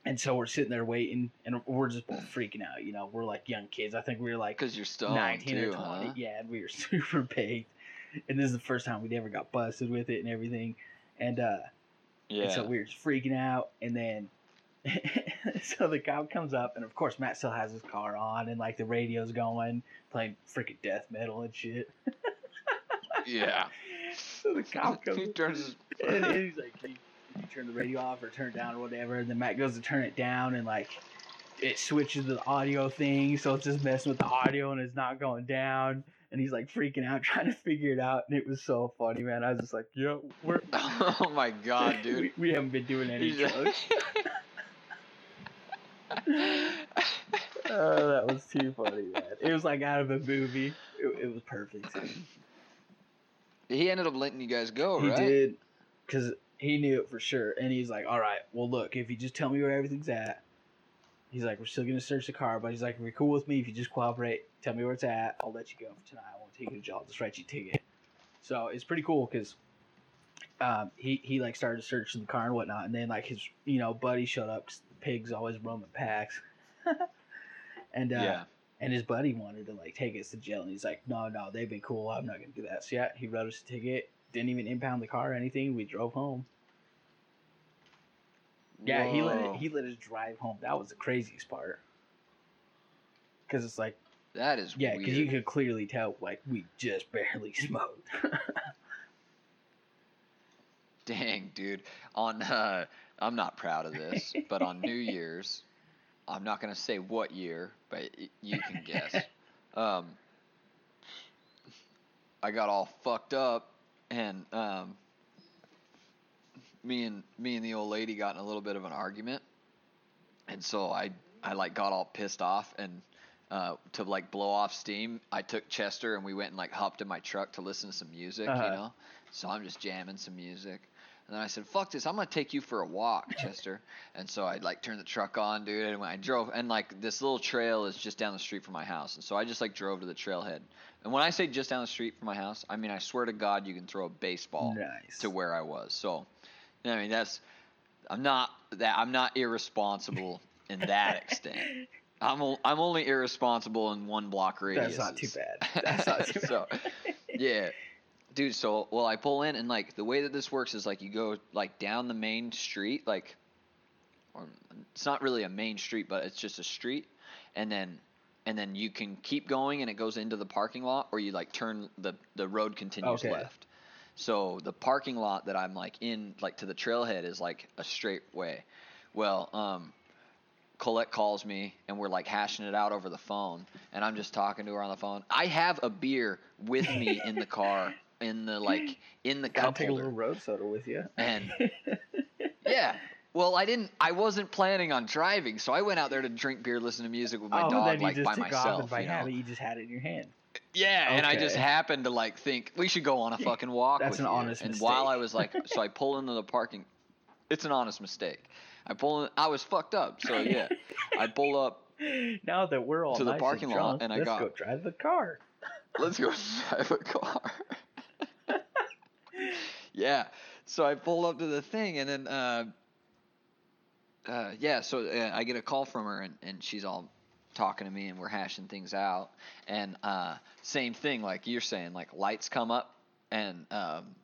A: and so we're sitting there waiting, and we're just both freaking out. You know, we're like young kids. I think we were like
B: Because you're stoned,
A: nineteen
B: too,
A: or twenty.
B: huh?
A: Yeah, and we were super baked, and this is the first time we'd ever got busted with it and everything, and uh,
B: Yeah.
A: and so we were just freaking out, and then so the cop comes up, and of course Matt still has his car on, and like the radio's going, playing freaking death metal and shit.
B: yeah.
A: So the cop comes.
B: he turns
A: and, and he's like, "Can you, can you turn the radio off or turn it down or whatever?" And then Matt goes to turn it down, and like it switches the audio thing, so it's just messing with the audio, and it's not going down. And he's like freaking out, trying to figure it out, and it was so funny, man. I was just like, "Yo, we're."
B: oh my god, dude.
A: we, we haven't been doing any drugs. Oh, that was too funny, man. It was like out of a movie. It, it was perfect.
B: he ended up letting you guys go,
A: He
B: right?
A: did, because he knew it for sure. And he's like, all right, well, look, if you just tell me where everything's at, he's like, we're still going to search the car, but he's like, you're cool with me, if you just cooperate, tell me where it's at, I'll let you go for tonight. I won't take you to jail. I'll just write you a ticket. So it's pretty cool because um, he, he like started searching the car and whatnot. And then like his, you know, buddy showed up 'cause the pigs always roam in packs. and, uh,
B: yeah.
A: and his buddy wanted to like take us to jail, and he's like, "No, no, they've been cool. I'm not gonna do that." So yeah, he wrote us a ticket. Didn't even impound the car or anything. We drove home. Yeah, he let it, he let us drive home. That was the craziest part. Cause it's like
B: That is
A: Yeah, because you could clearly tell, like, we just barely smoked.
B: Dang, dude. On uh, I'm not proud of this, but on New Year's, I'm not gonna say what year, but you can guess. Um, I got all fucked up, and um, me and me and the old lady got in a little bit of an argument, and so I I like got all pissed off and. Uh, to like blow off steam, I took Chester and we went and like hopped in my truck to listen to some music,
A: Uh-huh.
B: you know. So I'm just jamming some music, and then I said, "Fuck this! I'm gonna take you for a walk, Chester." and so I like turned the truck on, dude, and when I drove, and like this little trail is just down the street from my house, and so I just like drove to the trailhead. And when I say just down the street from my house, I mean I swear to God, you can throw a baseball
A: nice.
B: to where I was. So, I mean that's I'm not that I'm not irresponsible in that extent. I'm o- I'm only irresponsible in one block radius.
A: That's not too bad. That's not too
B: so, yeah, dude. So well, I pull in and like the way that this works is like you go like down the main street, like, or it's not really a main street, but it's just a street, and then and then you can keep going and it goes into the parking lot, or you like turn the the road continues
A: Okay.
B: left. So the parking lot that I'm like in, like to the trailhead, is like a straight way. Well, um, Colette calls me and we're like hashing it out over the phone, and I'm just talking to her on the phone. I have a beer with me in the car, in the like in the
A: Gotta
B: cup
A: take a
B: holder,
A: little road soda with you.
B: and yeah. Well, I didn't. I wasn't planning on driving, so I went out there to drink beer, listen to music with my
A: oh,
B: dog, like
A: just
B: by
A: took off,
B: myself.
A: and by
B: you know?
A: habit, you just had it in your hand.
B: Yeah, and I just happened to like think we should go on a fucking walk.
A: That's
B: with
A: an
B: you.
A: honest
B: And while I was like, so I pull into the parking. It's an honest mistake. I pull in. I was fucked up. So yeah, I pull up.
A: Now that we're all
B: To the
A: nice
B: parking
A: and
B: lot, and I
A: let's
B: got-
A: go drive the car.
B: Let's go drive a car. yeah. So I pull up to the thing, and then uh, uh, yeah. So uh, I get a call from her, and, and she's all talking to me, and we're hashing things out. And uh, same thing, like you're saying, like lights come up, and um,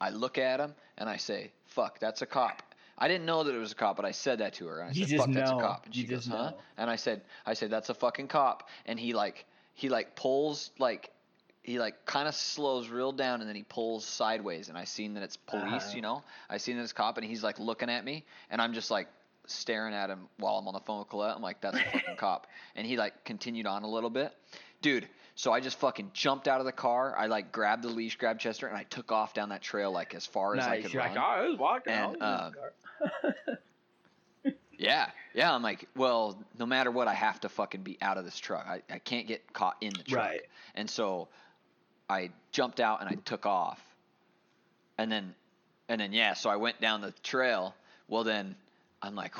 B: I look at him, and I say, "Fuck, that's a cop." I didn't know that it was a cop, but I said that to her. And I
A: You
B: said, "Fuck, that's a cop." And she
A: You
B: goes, "Huh?"
A: know.
B: And I said, "I said that's a fucking cop." And he like he like pulls like he like kind of slows real down and then he pulls sideways and I seen that it's police,
A: Uh-huh.
B: you know. I seen that it's cop and he's like looking at me and I'm just like staring at him while I'm on the phone with Colette. I'm like, that's a fucking cop. And he like continued on a little bit. Dude, so I just fucking jumped out of the car. I like grabbed the leash, grabbed Chester, and I took off down that trail like as far as I could
A: You're
B: run.
A: like, oh, I was walking.
B: And,
A: I was in the
B: uh. Yeah, yeah. I'm like, well, no matter what, I have to fucking be out of this truck. I, I can't get caught in the truck.
A: Right.
B: And so I jumped out and I took off. And then, and then, yeah, so I went down the trail. Well, then I'm like,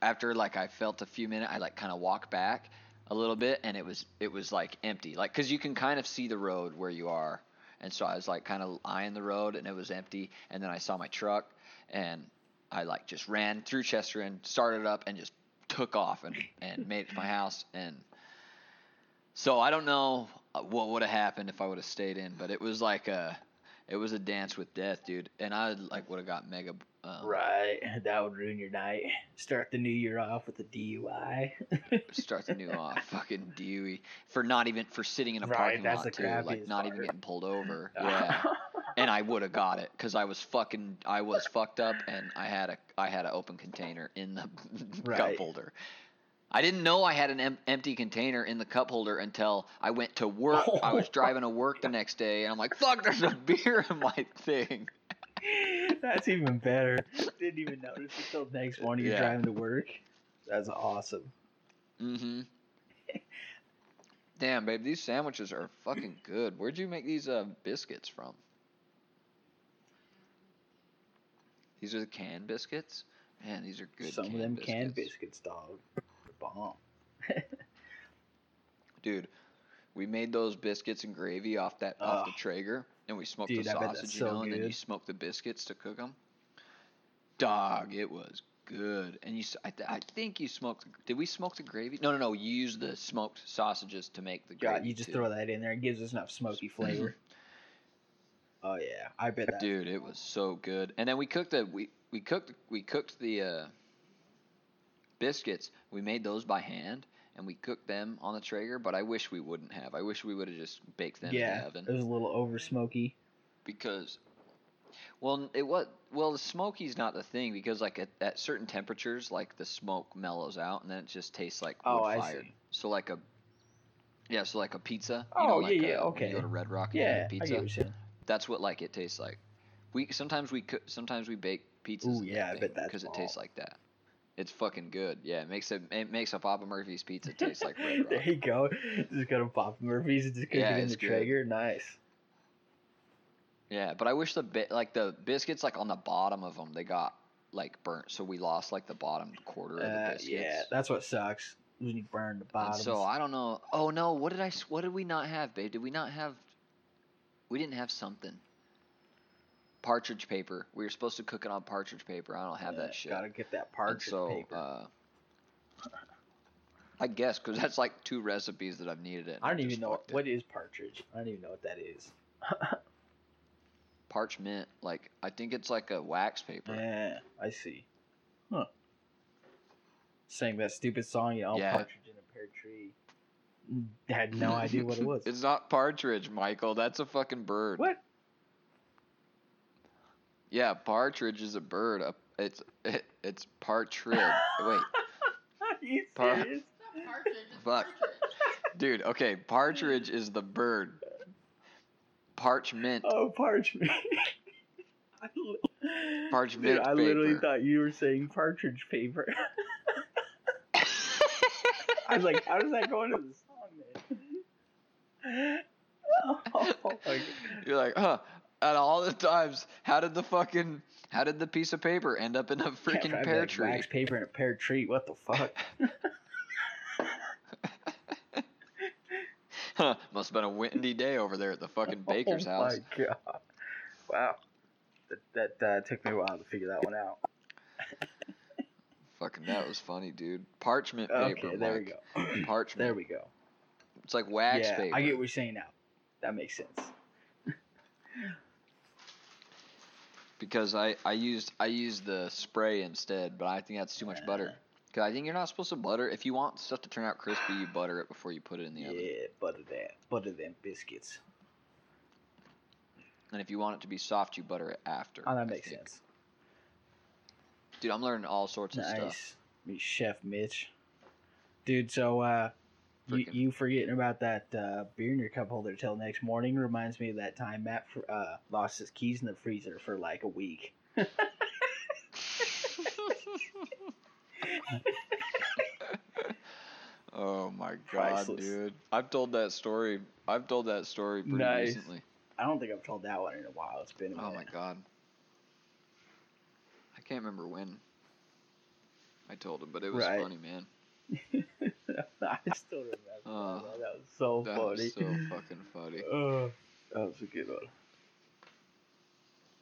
B: after like I felt a few minutes, I like kind of walked back a little bit and it was, it was like empty. Like, cause you can kind of see the road where you are. And so I was like kind of eyeing the road and it was empty. And then I saw my truck and I like just ran through Chester and started up and just took off and, and made it to my house. And so I don't know uh, what would have happened if I would have stayed in, but it was like a, it was a dance with death, dude. And I like would have got mega. Um,
A: Right. That would ruin your night. Start the new year off with a DUI.
B: Start the new off, fucking DUI for not even for sitting in a
A: Right,
B: parking lot too, like not even getting pulled over. Yeah. and I would have got it because I was fucking I was fucked up and I had a I had an open container in the cup
A: Right.
B: holder. I didn't know I had an em- empty container in the cup holder until I went to work. I was driving to work the next day and I'm like, "Fuck, there's a beer in my thing."
A: That's even better. Didn't even notice until the next morning you're
B: Yeah.
A: driving to work. That's awesome.
B: Mm-hmm. Damn, babe, these sandwiches are fucking good. Where'd you make these uh, biscuits from? These are the canned biscuits. Man, these are good.
A: Some of them
B: biscuits.
A: canned biscuits, dog. Bomb.
B: Dude, we made those biscuits and gravy off that off the Traeger, and we smoked
A: Dude,
B: the
A: I bet that's
B: sausage, you
A: so
B: know, and then you smoked the biscuits to cook them. Dog, it was good. And you, s- I, th- I think you smoked. Did we smoke the gravy? No, no, no. You used the smoked sausages to make the gravy.
A: God, you just
B: too.
A: throw that in there. It gives us enough smoky flavor. oh yeah, I bet that.
B: Dude, it was so good. And then we cooked the we we cooked we cooked the uh, biscuits. We made those by hand, and we cooked them on the Traeger. But I wish we wouldn't have. I wish we would have just baked them in the oven
A: it was a little over smoky.
B: because well it was well the smoky's not the thing because like at, at certain temperatures like the smoke mellows out and then it just tastes like wood
A: Oh, I see.
B: so like a yeah so like a pizza you
A: Oh,
B: know, like
A: yeah, yeah,
B: uh,
A: okay.
B: you go to red rock and you
A: Yeah,
B: get
A: I
B: pizza
A: get what
B: that's what like it tastes like we sometimes we cook sometimes we bake pizzas
A: Ooh, yeah, I bet that's
B: because it tastes like that it's fucking good yeah it makes it it makes a papa murphy's pizza taste like red rock
A: there you go. Just go to Papa Murphy's and just cook
B: Yeah,
A: it in
B: it's
A: the
B: good.
A: Traeger. Nice.
B: Yeah, but I wish the bit like the biscuits like on the bottom of them they got like burnt, so we lost like the bottom quarter of the
A: Uh,
B: biscuits.
A: yeah, that's what sucks when you burn the
B: And
A: bottoms.
B: so I don't know. Oh no, what did I? What did we not have, babe? Did we not have? We didn't have something. Partridge paper. We were supposed to cook it on partridge paper. I don't have
A: Yeah,
B: that shit.
A: Gotta get that partridge
B: so,
A: paper.
B: Uh, I guess because that's like two recipes that I've needed it.
A: I don't
B: just
A: even know what is partridge. I don't even know what that is.
B: parchment. Like I think it's like a wax paper.
A: Yeah, I see. Huh. Sang that stupid song, you know,
B: Yeah.
A: partridge in a pear tree. Had no idea what it was.
B: it's not partridge, Michael. That's a fucking bird.
A: What?
B: Yeah, partridge is a bird. A- It's it, it's partridge. Wait,
A: Are you
B: Par-
A: serious?
C: It's not partridge, it's
B: Fuck.
C: partridge.
B: dude. Okay, partridge is the bird. Parchment.
A: Oh, parchment. I li-
B: Parchment paper.
A: Dude, I literally
B: paper.
A: thought you were saying partridge paper. I was like, how does that go into the song, man? Oh.
B: You're like, huh? At all the times, how did the fucking how did the piece of paper end up in a freaking pear tree?
A: Wax paper in a pear tree. What the fuck?
B: Huh, Must have been a windy day over there at the fucking baker's house.
A: oh
B: house.
A: my god! Wow, that that uh, took me a while to figure that one out.
B: Fucking that was funny, dude. Parchment paper.
A: Okay, there we go.
B: Parchment.
A: there we go.
B: It's like wax
A: yeah,
B: paper.
A: I get what you're saying now. That makes sense.
B: Because I, I used I used the spray instead, but I think that's too much butter. Cause I think you're not supposed to butter. If you want stuff to turn out crispy, you butter it before you put it in the
A: Yeah,
B: oven.
A: Yeah, butter that, butter them biscuits.
B: And if you want it to be soft, you butter it after.
A: Oh,
B: I
A: that makes
B: think.
A: sense.
B: Dude, I'm learning all sorts of stuff.
A: Nice. Meet Chef Mitch. Dude, so uh you, you forgetting about that uh, beer in your cup holder till next morning reminds me of that time Matt uh, lost his keys in the freezer for like a week.
B: oh my god,
A: Priceless.
B: dude! I've told that story. I've told that story pretty
A: Nice.
B: recently.
A: I don't think I've told that one in a while. It's been a
B: Oh my god. I can't remember when I told him, but it was
A: Right.
B: funny, man.
A: I still remember.
B: Oh,
A: that. that was so
B: that
A: funny.
B: was so fucking funny.
A: Uh, that was a good one.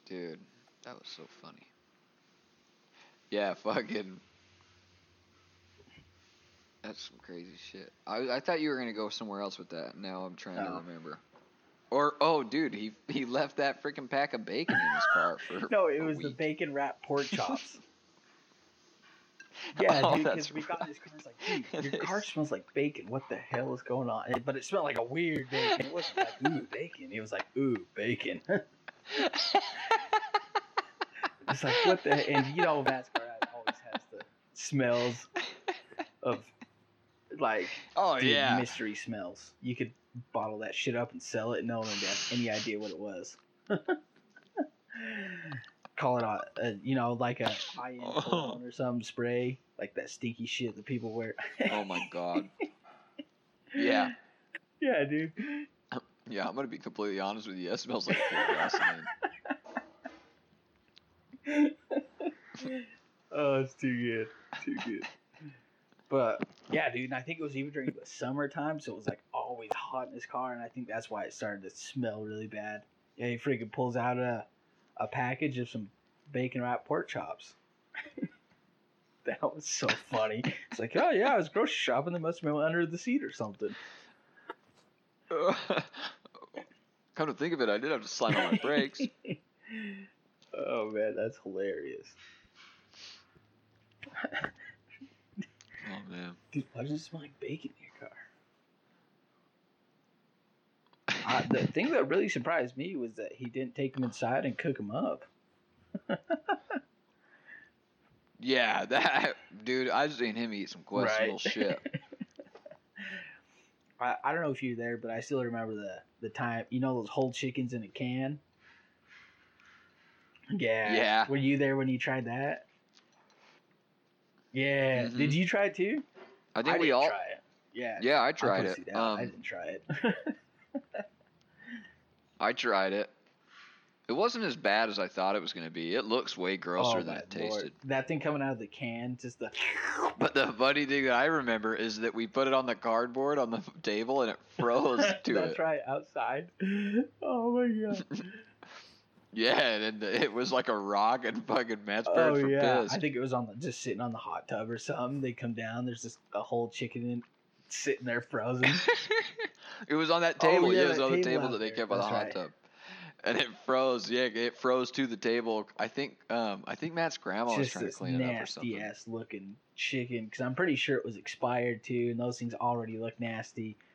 B: Dude, that was so funny. Yeah, fucking. That's some crazy shit. I I thought you were gonna go somewhere else with that. Now I'm trying to remember. Or oh, dude, he he left that freaking pack of bacon in his car for.
A: No, it was the bacon wrapped pork chops. Yeah,
B: Oh,
A: dude, because we got this his car. It's like, dude, your car smells like bacon. What the hell is going on? But it smelled like a weird bacon. It wasn't like ooh bacon. It was like ooh bacon. it's like what the and you know Matt's car always has the smells of like
B: oh
A: dude,
B: yeah.
A: mystery smells. You could bottle that shit up and sell it, and no one would have any idea what it was. Call it a, a you know like a high end
B: Oh.
A: or some spray like that stinky shit that people wear.
B: Oh my god. Yeah.
A: yeah, dude.
B: Yeah, I'm gonna be completely honest with you. That smells like gasoline.
A: oh, it's too good, too good. But yeah, dude, and I think it was even during the summertime, so it was like always hot in his car, and I think that's why it started to smell really bad. Yeah, he freaking pulls out a a package of some bacon wrapped pork chops. that was so funny. It's like, oh yeah, I was grocery shopping. They must have been under the seat or something.
B: Come to think of it, I did have to slam on my brakes.
A: oh man, that's hilarious.
B: Oh man.
A: Dude, why does it smell like bacon in your car? Uh, the thing that really surprised me was that he didn't take them inside and cook them up.
B: Yeah, that dude. I've seen him eat some questionable shit.
A: I, I don't know if you were there, but I still remember the the time. You know those whole chickens in a can. Yeah.
B: Yeah.
A: Were you there when you tried that? Yeah.
B: Mhm.
A: Did you try it too?
B: I think we
A: didn't
B: all.
A: Try it. Yeah.
B: Yeah, I
A: I
B: tried it.
A: that. I
B: Um,
A: didn't try it.
B: I tried it. It wasn't as bad as I thought it was going to be. It looks way grosser
A: Oh,
B: than it
A: lord.
B: tasted.
A: That thing coming out of the can, just the.
B: But the funny thing that I remember is that we put it on the cardboard on the table and it froze to
A: That's
B: it.
A: right, outside. Oh my god.
B: Yeah, and it was like a rock and fucking Matt's
A: Oh yeah,
B: pissed.
A: I think it was on the just sitting on the hot tub or something. They come down, there's just a whole chicken in, sitting there frozen.
B: It was on that
A: Oh,
B: table.
A: yeah,
B: yeah, it was on the
A: table
B: that they kept on the hot
A: right.
B: tub. And it froze. Yeah, it froze to the table. I think um I think Matt's grandma was trying to clean it up or
A: nasty ass looking chicken because I'm pretty sure it was expired too, and those things already look nasty.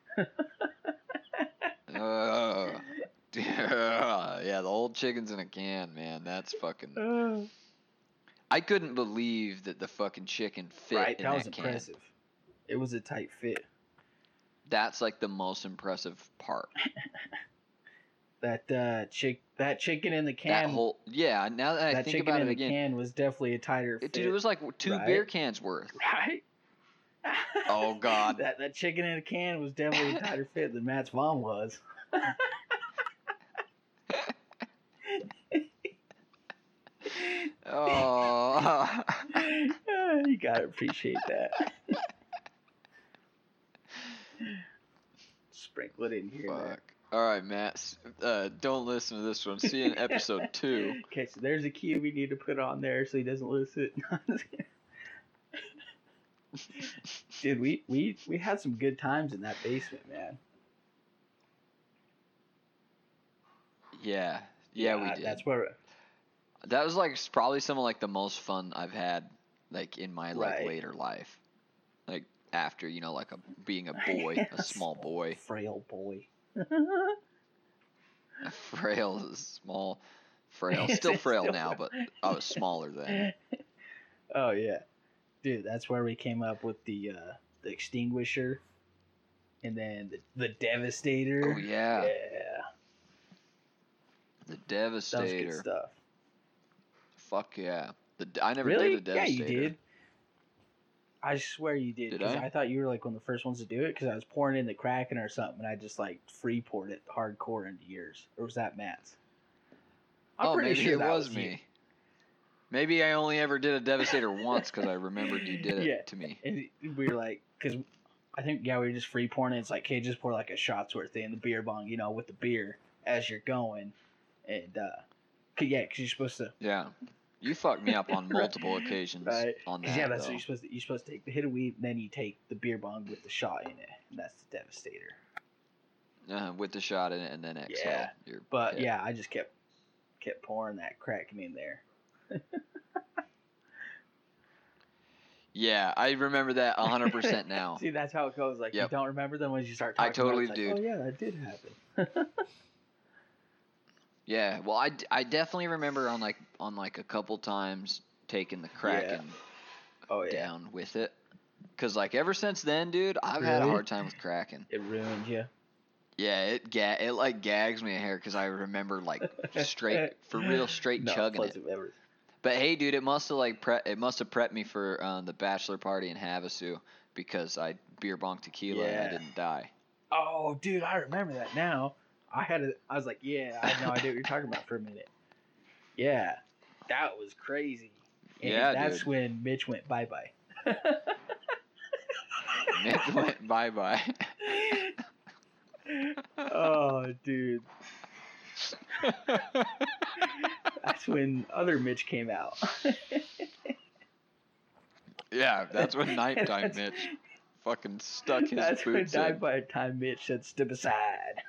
B: Uh, yeah, the old chickens in a can, man. That's fucking.
A: Uh,
B: I couldn't believe that the fucking chicken fit
A: right,
B: in
A: that
B: that,
A: was
B: can.
A: impressive. It was a tight fit.
B: That's like the most impressive part.
A: That uh, chick, that chicken in the
B: that
A: can,
B: whole yeah. Now that I think
A: chicken
B: about
A: in
B: it
A: the
B: again,
A: can was definitely a tighter fit.
B: dude, it was like two
A: right?
B: beer cans worth.
A: right.
B: Oh, God.
A: that that chicken in a can was definitely a tighter fit than Matt's mom was.
B: Oh,
A: you gotta appreciate that. Sprinkle it in here.
B: fuck. All right, Matt. Uh, don't listen to this one. See you in episode two.
A: Okay, so there's a key we need to put on there so he doesn't lose it. Dude, we, we we had some good times in that basement, man.
B: Yeah, yeah, we did.
A: That's where
B: That was like probably some of like the most fun I've had like in my like
A: Right.
B: later life. After, you know, like a being a boy, a small boy,
A: frail boy.
B: a frail, small, frail, still frail
A: Still
B: now, but I was smaller then.
A: oh yeah, dude, that's where we came up with the uh, the extinguisher, and then the, the devastator.
B: Oh yeah,
A: yeah,
B: the
A: that was good
B: Devastator.
A: stuff.
B: Fuck yeah. The I never
A: really?
B: did the
A: yeah,
B: Devastator.
A: you did. I swear you did.
B: Did
A: 'cause
B: I?
A: I? thought you were like one of the first ones to do it because I was pouring in the Kraken or something, and I just like free poured it hardcore into yours. Or was that Matt's? I'm
B: oh,
A: pretty
B: maybe
A: sure
B: it was,
A: you.
B: me. Maybe I only ever did a Devastator once because I remembered you did it
A: Yeah.
B: to me.
A: And we were like, because I think yeah, we were just free pouring it. It's like, hey, just pour like a shot's worth in the beer bong, you know, with the beer as you're going, and uh, 'cause- yeah, because you're supposed to,
B: Yeah. You fucked me up on multiple occasions
A: right?
B: on that.
A: yeah, that's
B: though.
A: what you're supposed to. You're supposed to take the hit of weed, then you take the beer bong with the shot in it, and that's the devastator.
B: Uh, with the shot in it and then exhale.
A: Yeah, But
B: hit.
A: yeah, I just kept kept pouring that Kraken in there.
B: Yeah, I remember that 100% now.
A: See, that's how it goes. Like
B: Yep.
A: you don't remember them when you start
B: I
A: talking. about it,
B: totally
A: it's
B: do.
A: Oh yeah, that did happen.
B: Yeah, well, I, I definitely remember on like on like a couple times taking the Kraken
A: oh yeah,
B: down with it. Cause like ever since then, dude, I've had a hard time with Kraken.
A: it ruined you.
B: Yeah, it ga- it like gags me a hair because I remember like straight for real straight
A: no
B: chugging it.
A: memories.
B: But hey, dude, it must have like pre- it must have prepped me for uh, the bachelor party in Havasu because I beer bonged tequila and I didn't die.
A: Oh, dude, I remember that now. I had a, I was like, yeah, I had no idea what you're talking about for a minute. Yeah, that was crazy. And
B: Yeah,
A: that's
B: dude.
A: when Mitch went bye bye.
B: Mitch went bye bye.
A: oh, dude, that's when other Mitch came out.
B: yeah, that's when nighttime
A: That's-
B: Mitch fucking stuck his
A: that's when
B: boots
A: died
B: in.
A: by the time Mitch said step aside.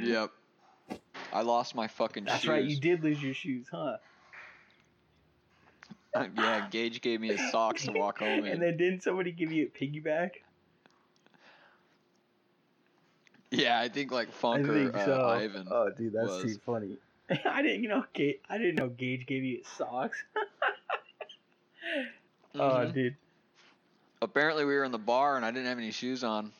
B: Yep. I lost my fucking
A: That's
B: shoes.
A: right, you did lose your shoes, huh?
B: yeah, Gage gave me his socks to walk home in.
A: And then didn't somebody give you a piggyback?
B: yeah, I think like
A: I
B: Funk or
A: think
B: uh,
A: so.
B: Ivan.
A: Oh, dude, that's
B: was.
A: too funny. I didn't, you know, Gage, I didn't know Gage gave you socks. Oh,
B: Mhm.
A: dude.
B: Apparently, we were in the bar and I didn't have any shoes on,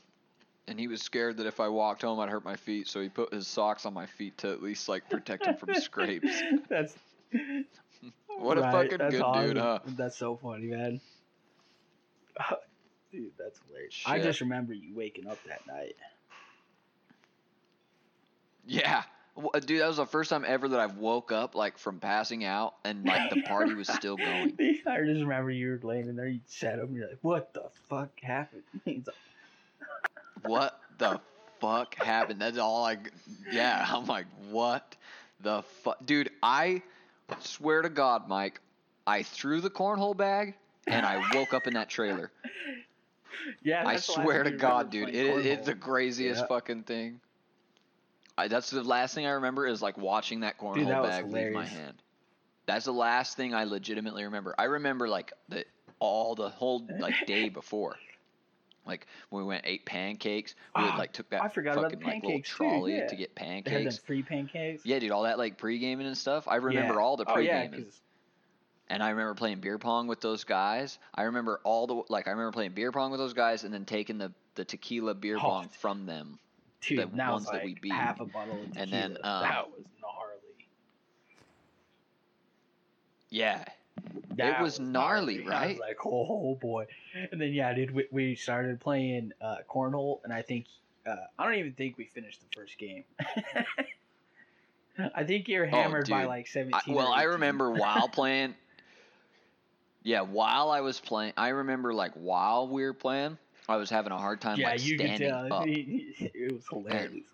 B: and he was scared that if I walked home, I'd hurt my feet. So he put his socks on my feet to at least like protect him from scrapes.
A: That's
B: What a
A: right,
B: fucking
A: that's
B: good
A: awesome.
B: dude, huh?
A: That's so funny, man. Dude, that's hilarious. I just remember you waking up that night.
B: Yeah. Well, uh, Dude, that was the first time ever that I've woke up like from passing out and like the party was still going.
A: I just remember you were laying in there, you sat up and you're like, what the fuck happened? He's like,
B: What the fuck happened? That's all I. Yeah, I'm like, what the fuck, dude? I swear to God, Mike, I threw the cornhole bag and I woke up in that trailer.
A: yeah,
B: I
A: that's the last
B: swear to God, dude, it, it's the craziest
A: Yeah.
B: fucking thing. I, that's the last thing I remember is like watching that cornhole
A: that
B: bag leave my hand. That's the last thing I legitimately remember. I remember like the all the whole like day before. Like when we went ate pancakes, we
A: Ah,
B: like took that
A: I forgot about
B: fucking like little
A: pancakes, too,
B: trolley
A: yeah.
B: to get
A: They had them
B: pancakes.
A: free pancakes.
B: Yeah, dude, all that like pre-gaming and stuff. I remember
A: Yeah.
B: all the
A: Oh, yeah,
B: pre-gaming. and I remember playing beer pong with those guys. I remember all the like I remember playing beer pong with those guys and then taking the the tequila beer
A: Oh,
B: pong from them.
A: dude,
B: the
A: now
B: ones
A: it's
B: that we beat.
A: half a bottle of tequila.
B: And then, um,
A: that was gnarly.
B: Yeah.
A: That
B: was gnarly,
A: I
B: right?
A: was like, oh boy. And then yeah, dude, we, we started playing uh, cornhole, and I think uh, I don't even think we finished the first game. I think you're hammered by
B: Oh, dude.
A: like
B: I,
A: seventeen.
B: well, I remember while playing. Yeah, while I was playing, I remember like while we were playing, I was having a hard time
A: Yeah,
B: like
A: you could
B: standing
A: tell.
B: up.
A: It was hilarious.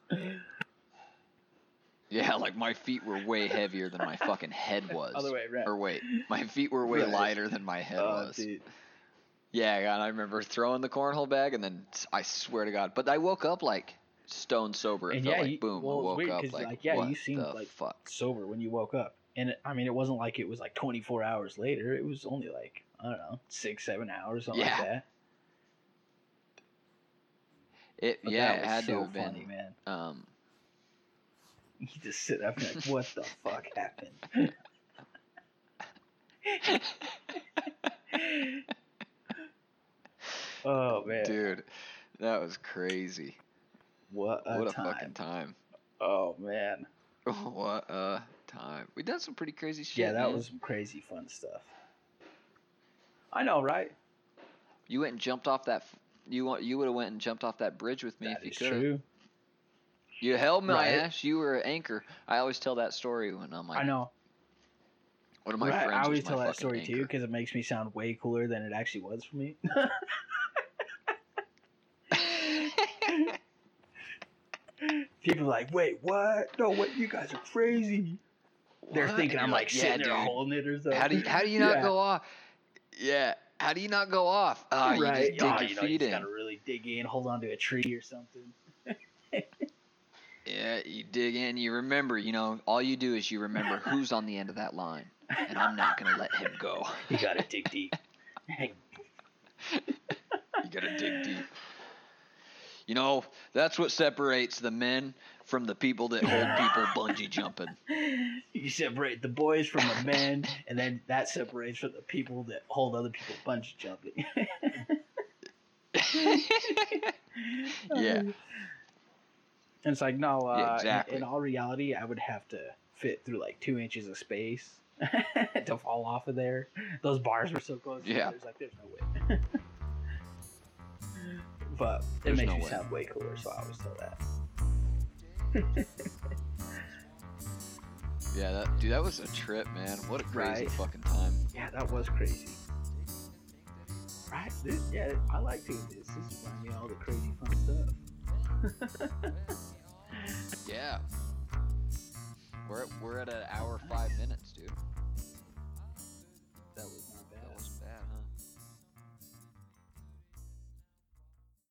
B: Yeah, like my feet were way heavier than my fucking head was.
A: Other way around.
B: Or wait, my feet were way
A: Right.
B: lighter than my head
A: Oh,
B: was.
A: dude.
B: Yeah, and I remember throwing the cornhole bag, and then I swear to God, but I woke up like stone sober. It
A: And
B: felt
A: yeah,
B: like
A: you-
B: boom,
A: well,
B: I woke
A: weird
B: up
A: 'cause,
B: like,
A: like, yeah, you
B: what
A: seemed
B: the
A: like-
B: fuck.
A: sober when you woke up. And it, I mean, it wasn't like it was like 24 hours later. It was only like, I don't know, six, seven hours, something
B: Yeah.
A: like that.
B: It
A: But
B: yeah,
A: that
B: it had
A: so
B: to have
A: funny,
B: been.
A: man.
B: Um,
A: You just sit up and like, what the fuck happened? oh man,
B: dude, that was crazy.
A: what a
B: what a
A: time!
B: fucking time.
A: Oh man,
B: what a time. We done some pretty crazy shit.
A: yeah, that
B: man.
A: was some crazy fun stuff. I know, right?
B: You went and jumped off that. You want you would have went and jumped off that bridge with me
A: That
B: if you
A: is
B: could.
A: true.
B: You held my
A: Right.
B: ass. You were an anchor. I always tell that story when I'm like,
A: I know.
B: one of my
A: Right,
B: friends
A: I always tell that
B: fucking
A: story too because it makes me sound way cooler than it actually was for me. People are like, wait, what? No, what? You guys are crazy. They're
B: What?
A: thinking I'm
B: you're
A: like
B: yeah,
A: sitting there holding it or something.
B: How do you, how do you not
A: Yeah.
B: go off? Yeah. How do you not go off? Ah, you
A: right?
B: just dig
A: oh,
B: your
A: you know,
B: feet
A: you just
B: in.
A: gotta really dig in, hold on to a tree or something.
B: Yeah, you dig in. You remember. You know, all you do is you remember who's on the end of that line, and I'm not gonna let him go.
A: You gotta dig deep.
B: You gotta dig deep. You know, that's what separates the men from the people that hold people bungee jumping.
A: you separate the boys from the men, and then that separates from the people that hold other people bungee jumping.
B: yeah.
A: And it's like, no, uh,
B: Yeah,
A: in-
B: exactly.
A: in, all reality, I would have to fit through like two inches of space to fall off of there. Those bars were so close.
B: Yeah.
A: It's like, there's no way. but it
B: There's
A: makes
B: no
A: me
B: way.
A: sound way cooler, so I always tell that.
B: Yeah, that dude, that was a trip, man. What a crazy
A: Right.
B: fucking time.
A: Yeah, that was crazy. Right? This, yeah, I like doing this. This reminds me of all the crazy fun stuff.
B: Yeah. We're at, we're at an hour five minutes, dude.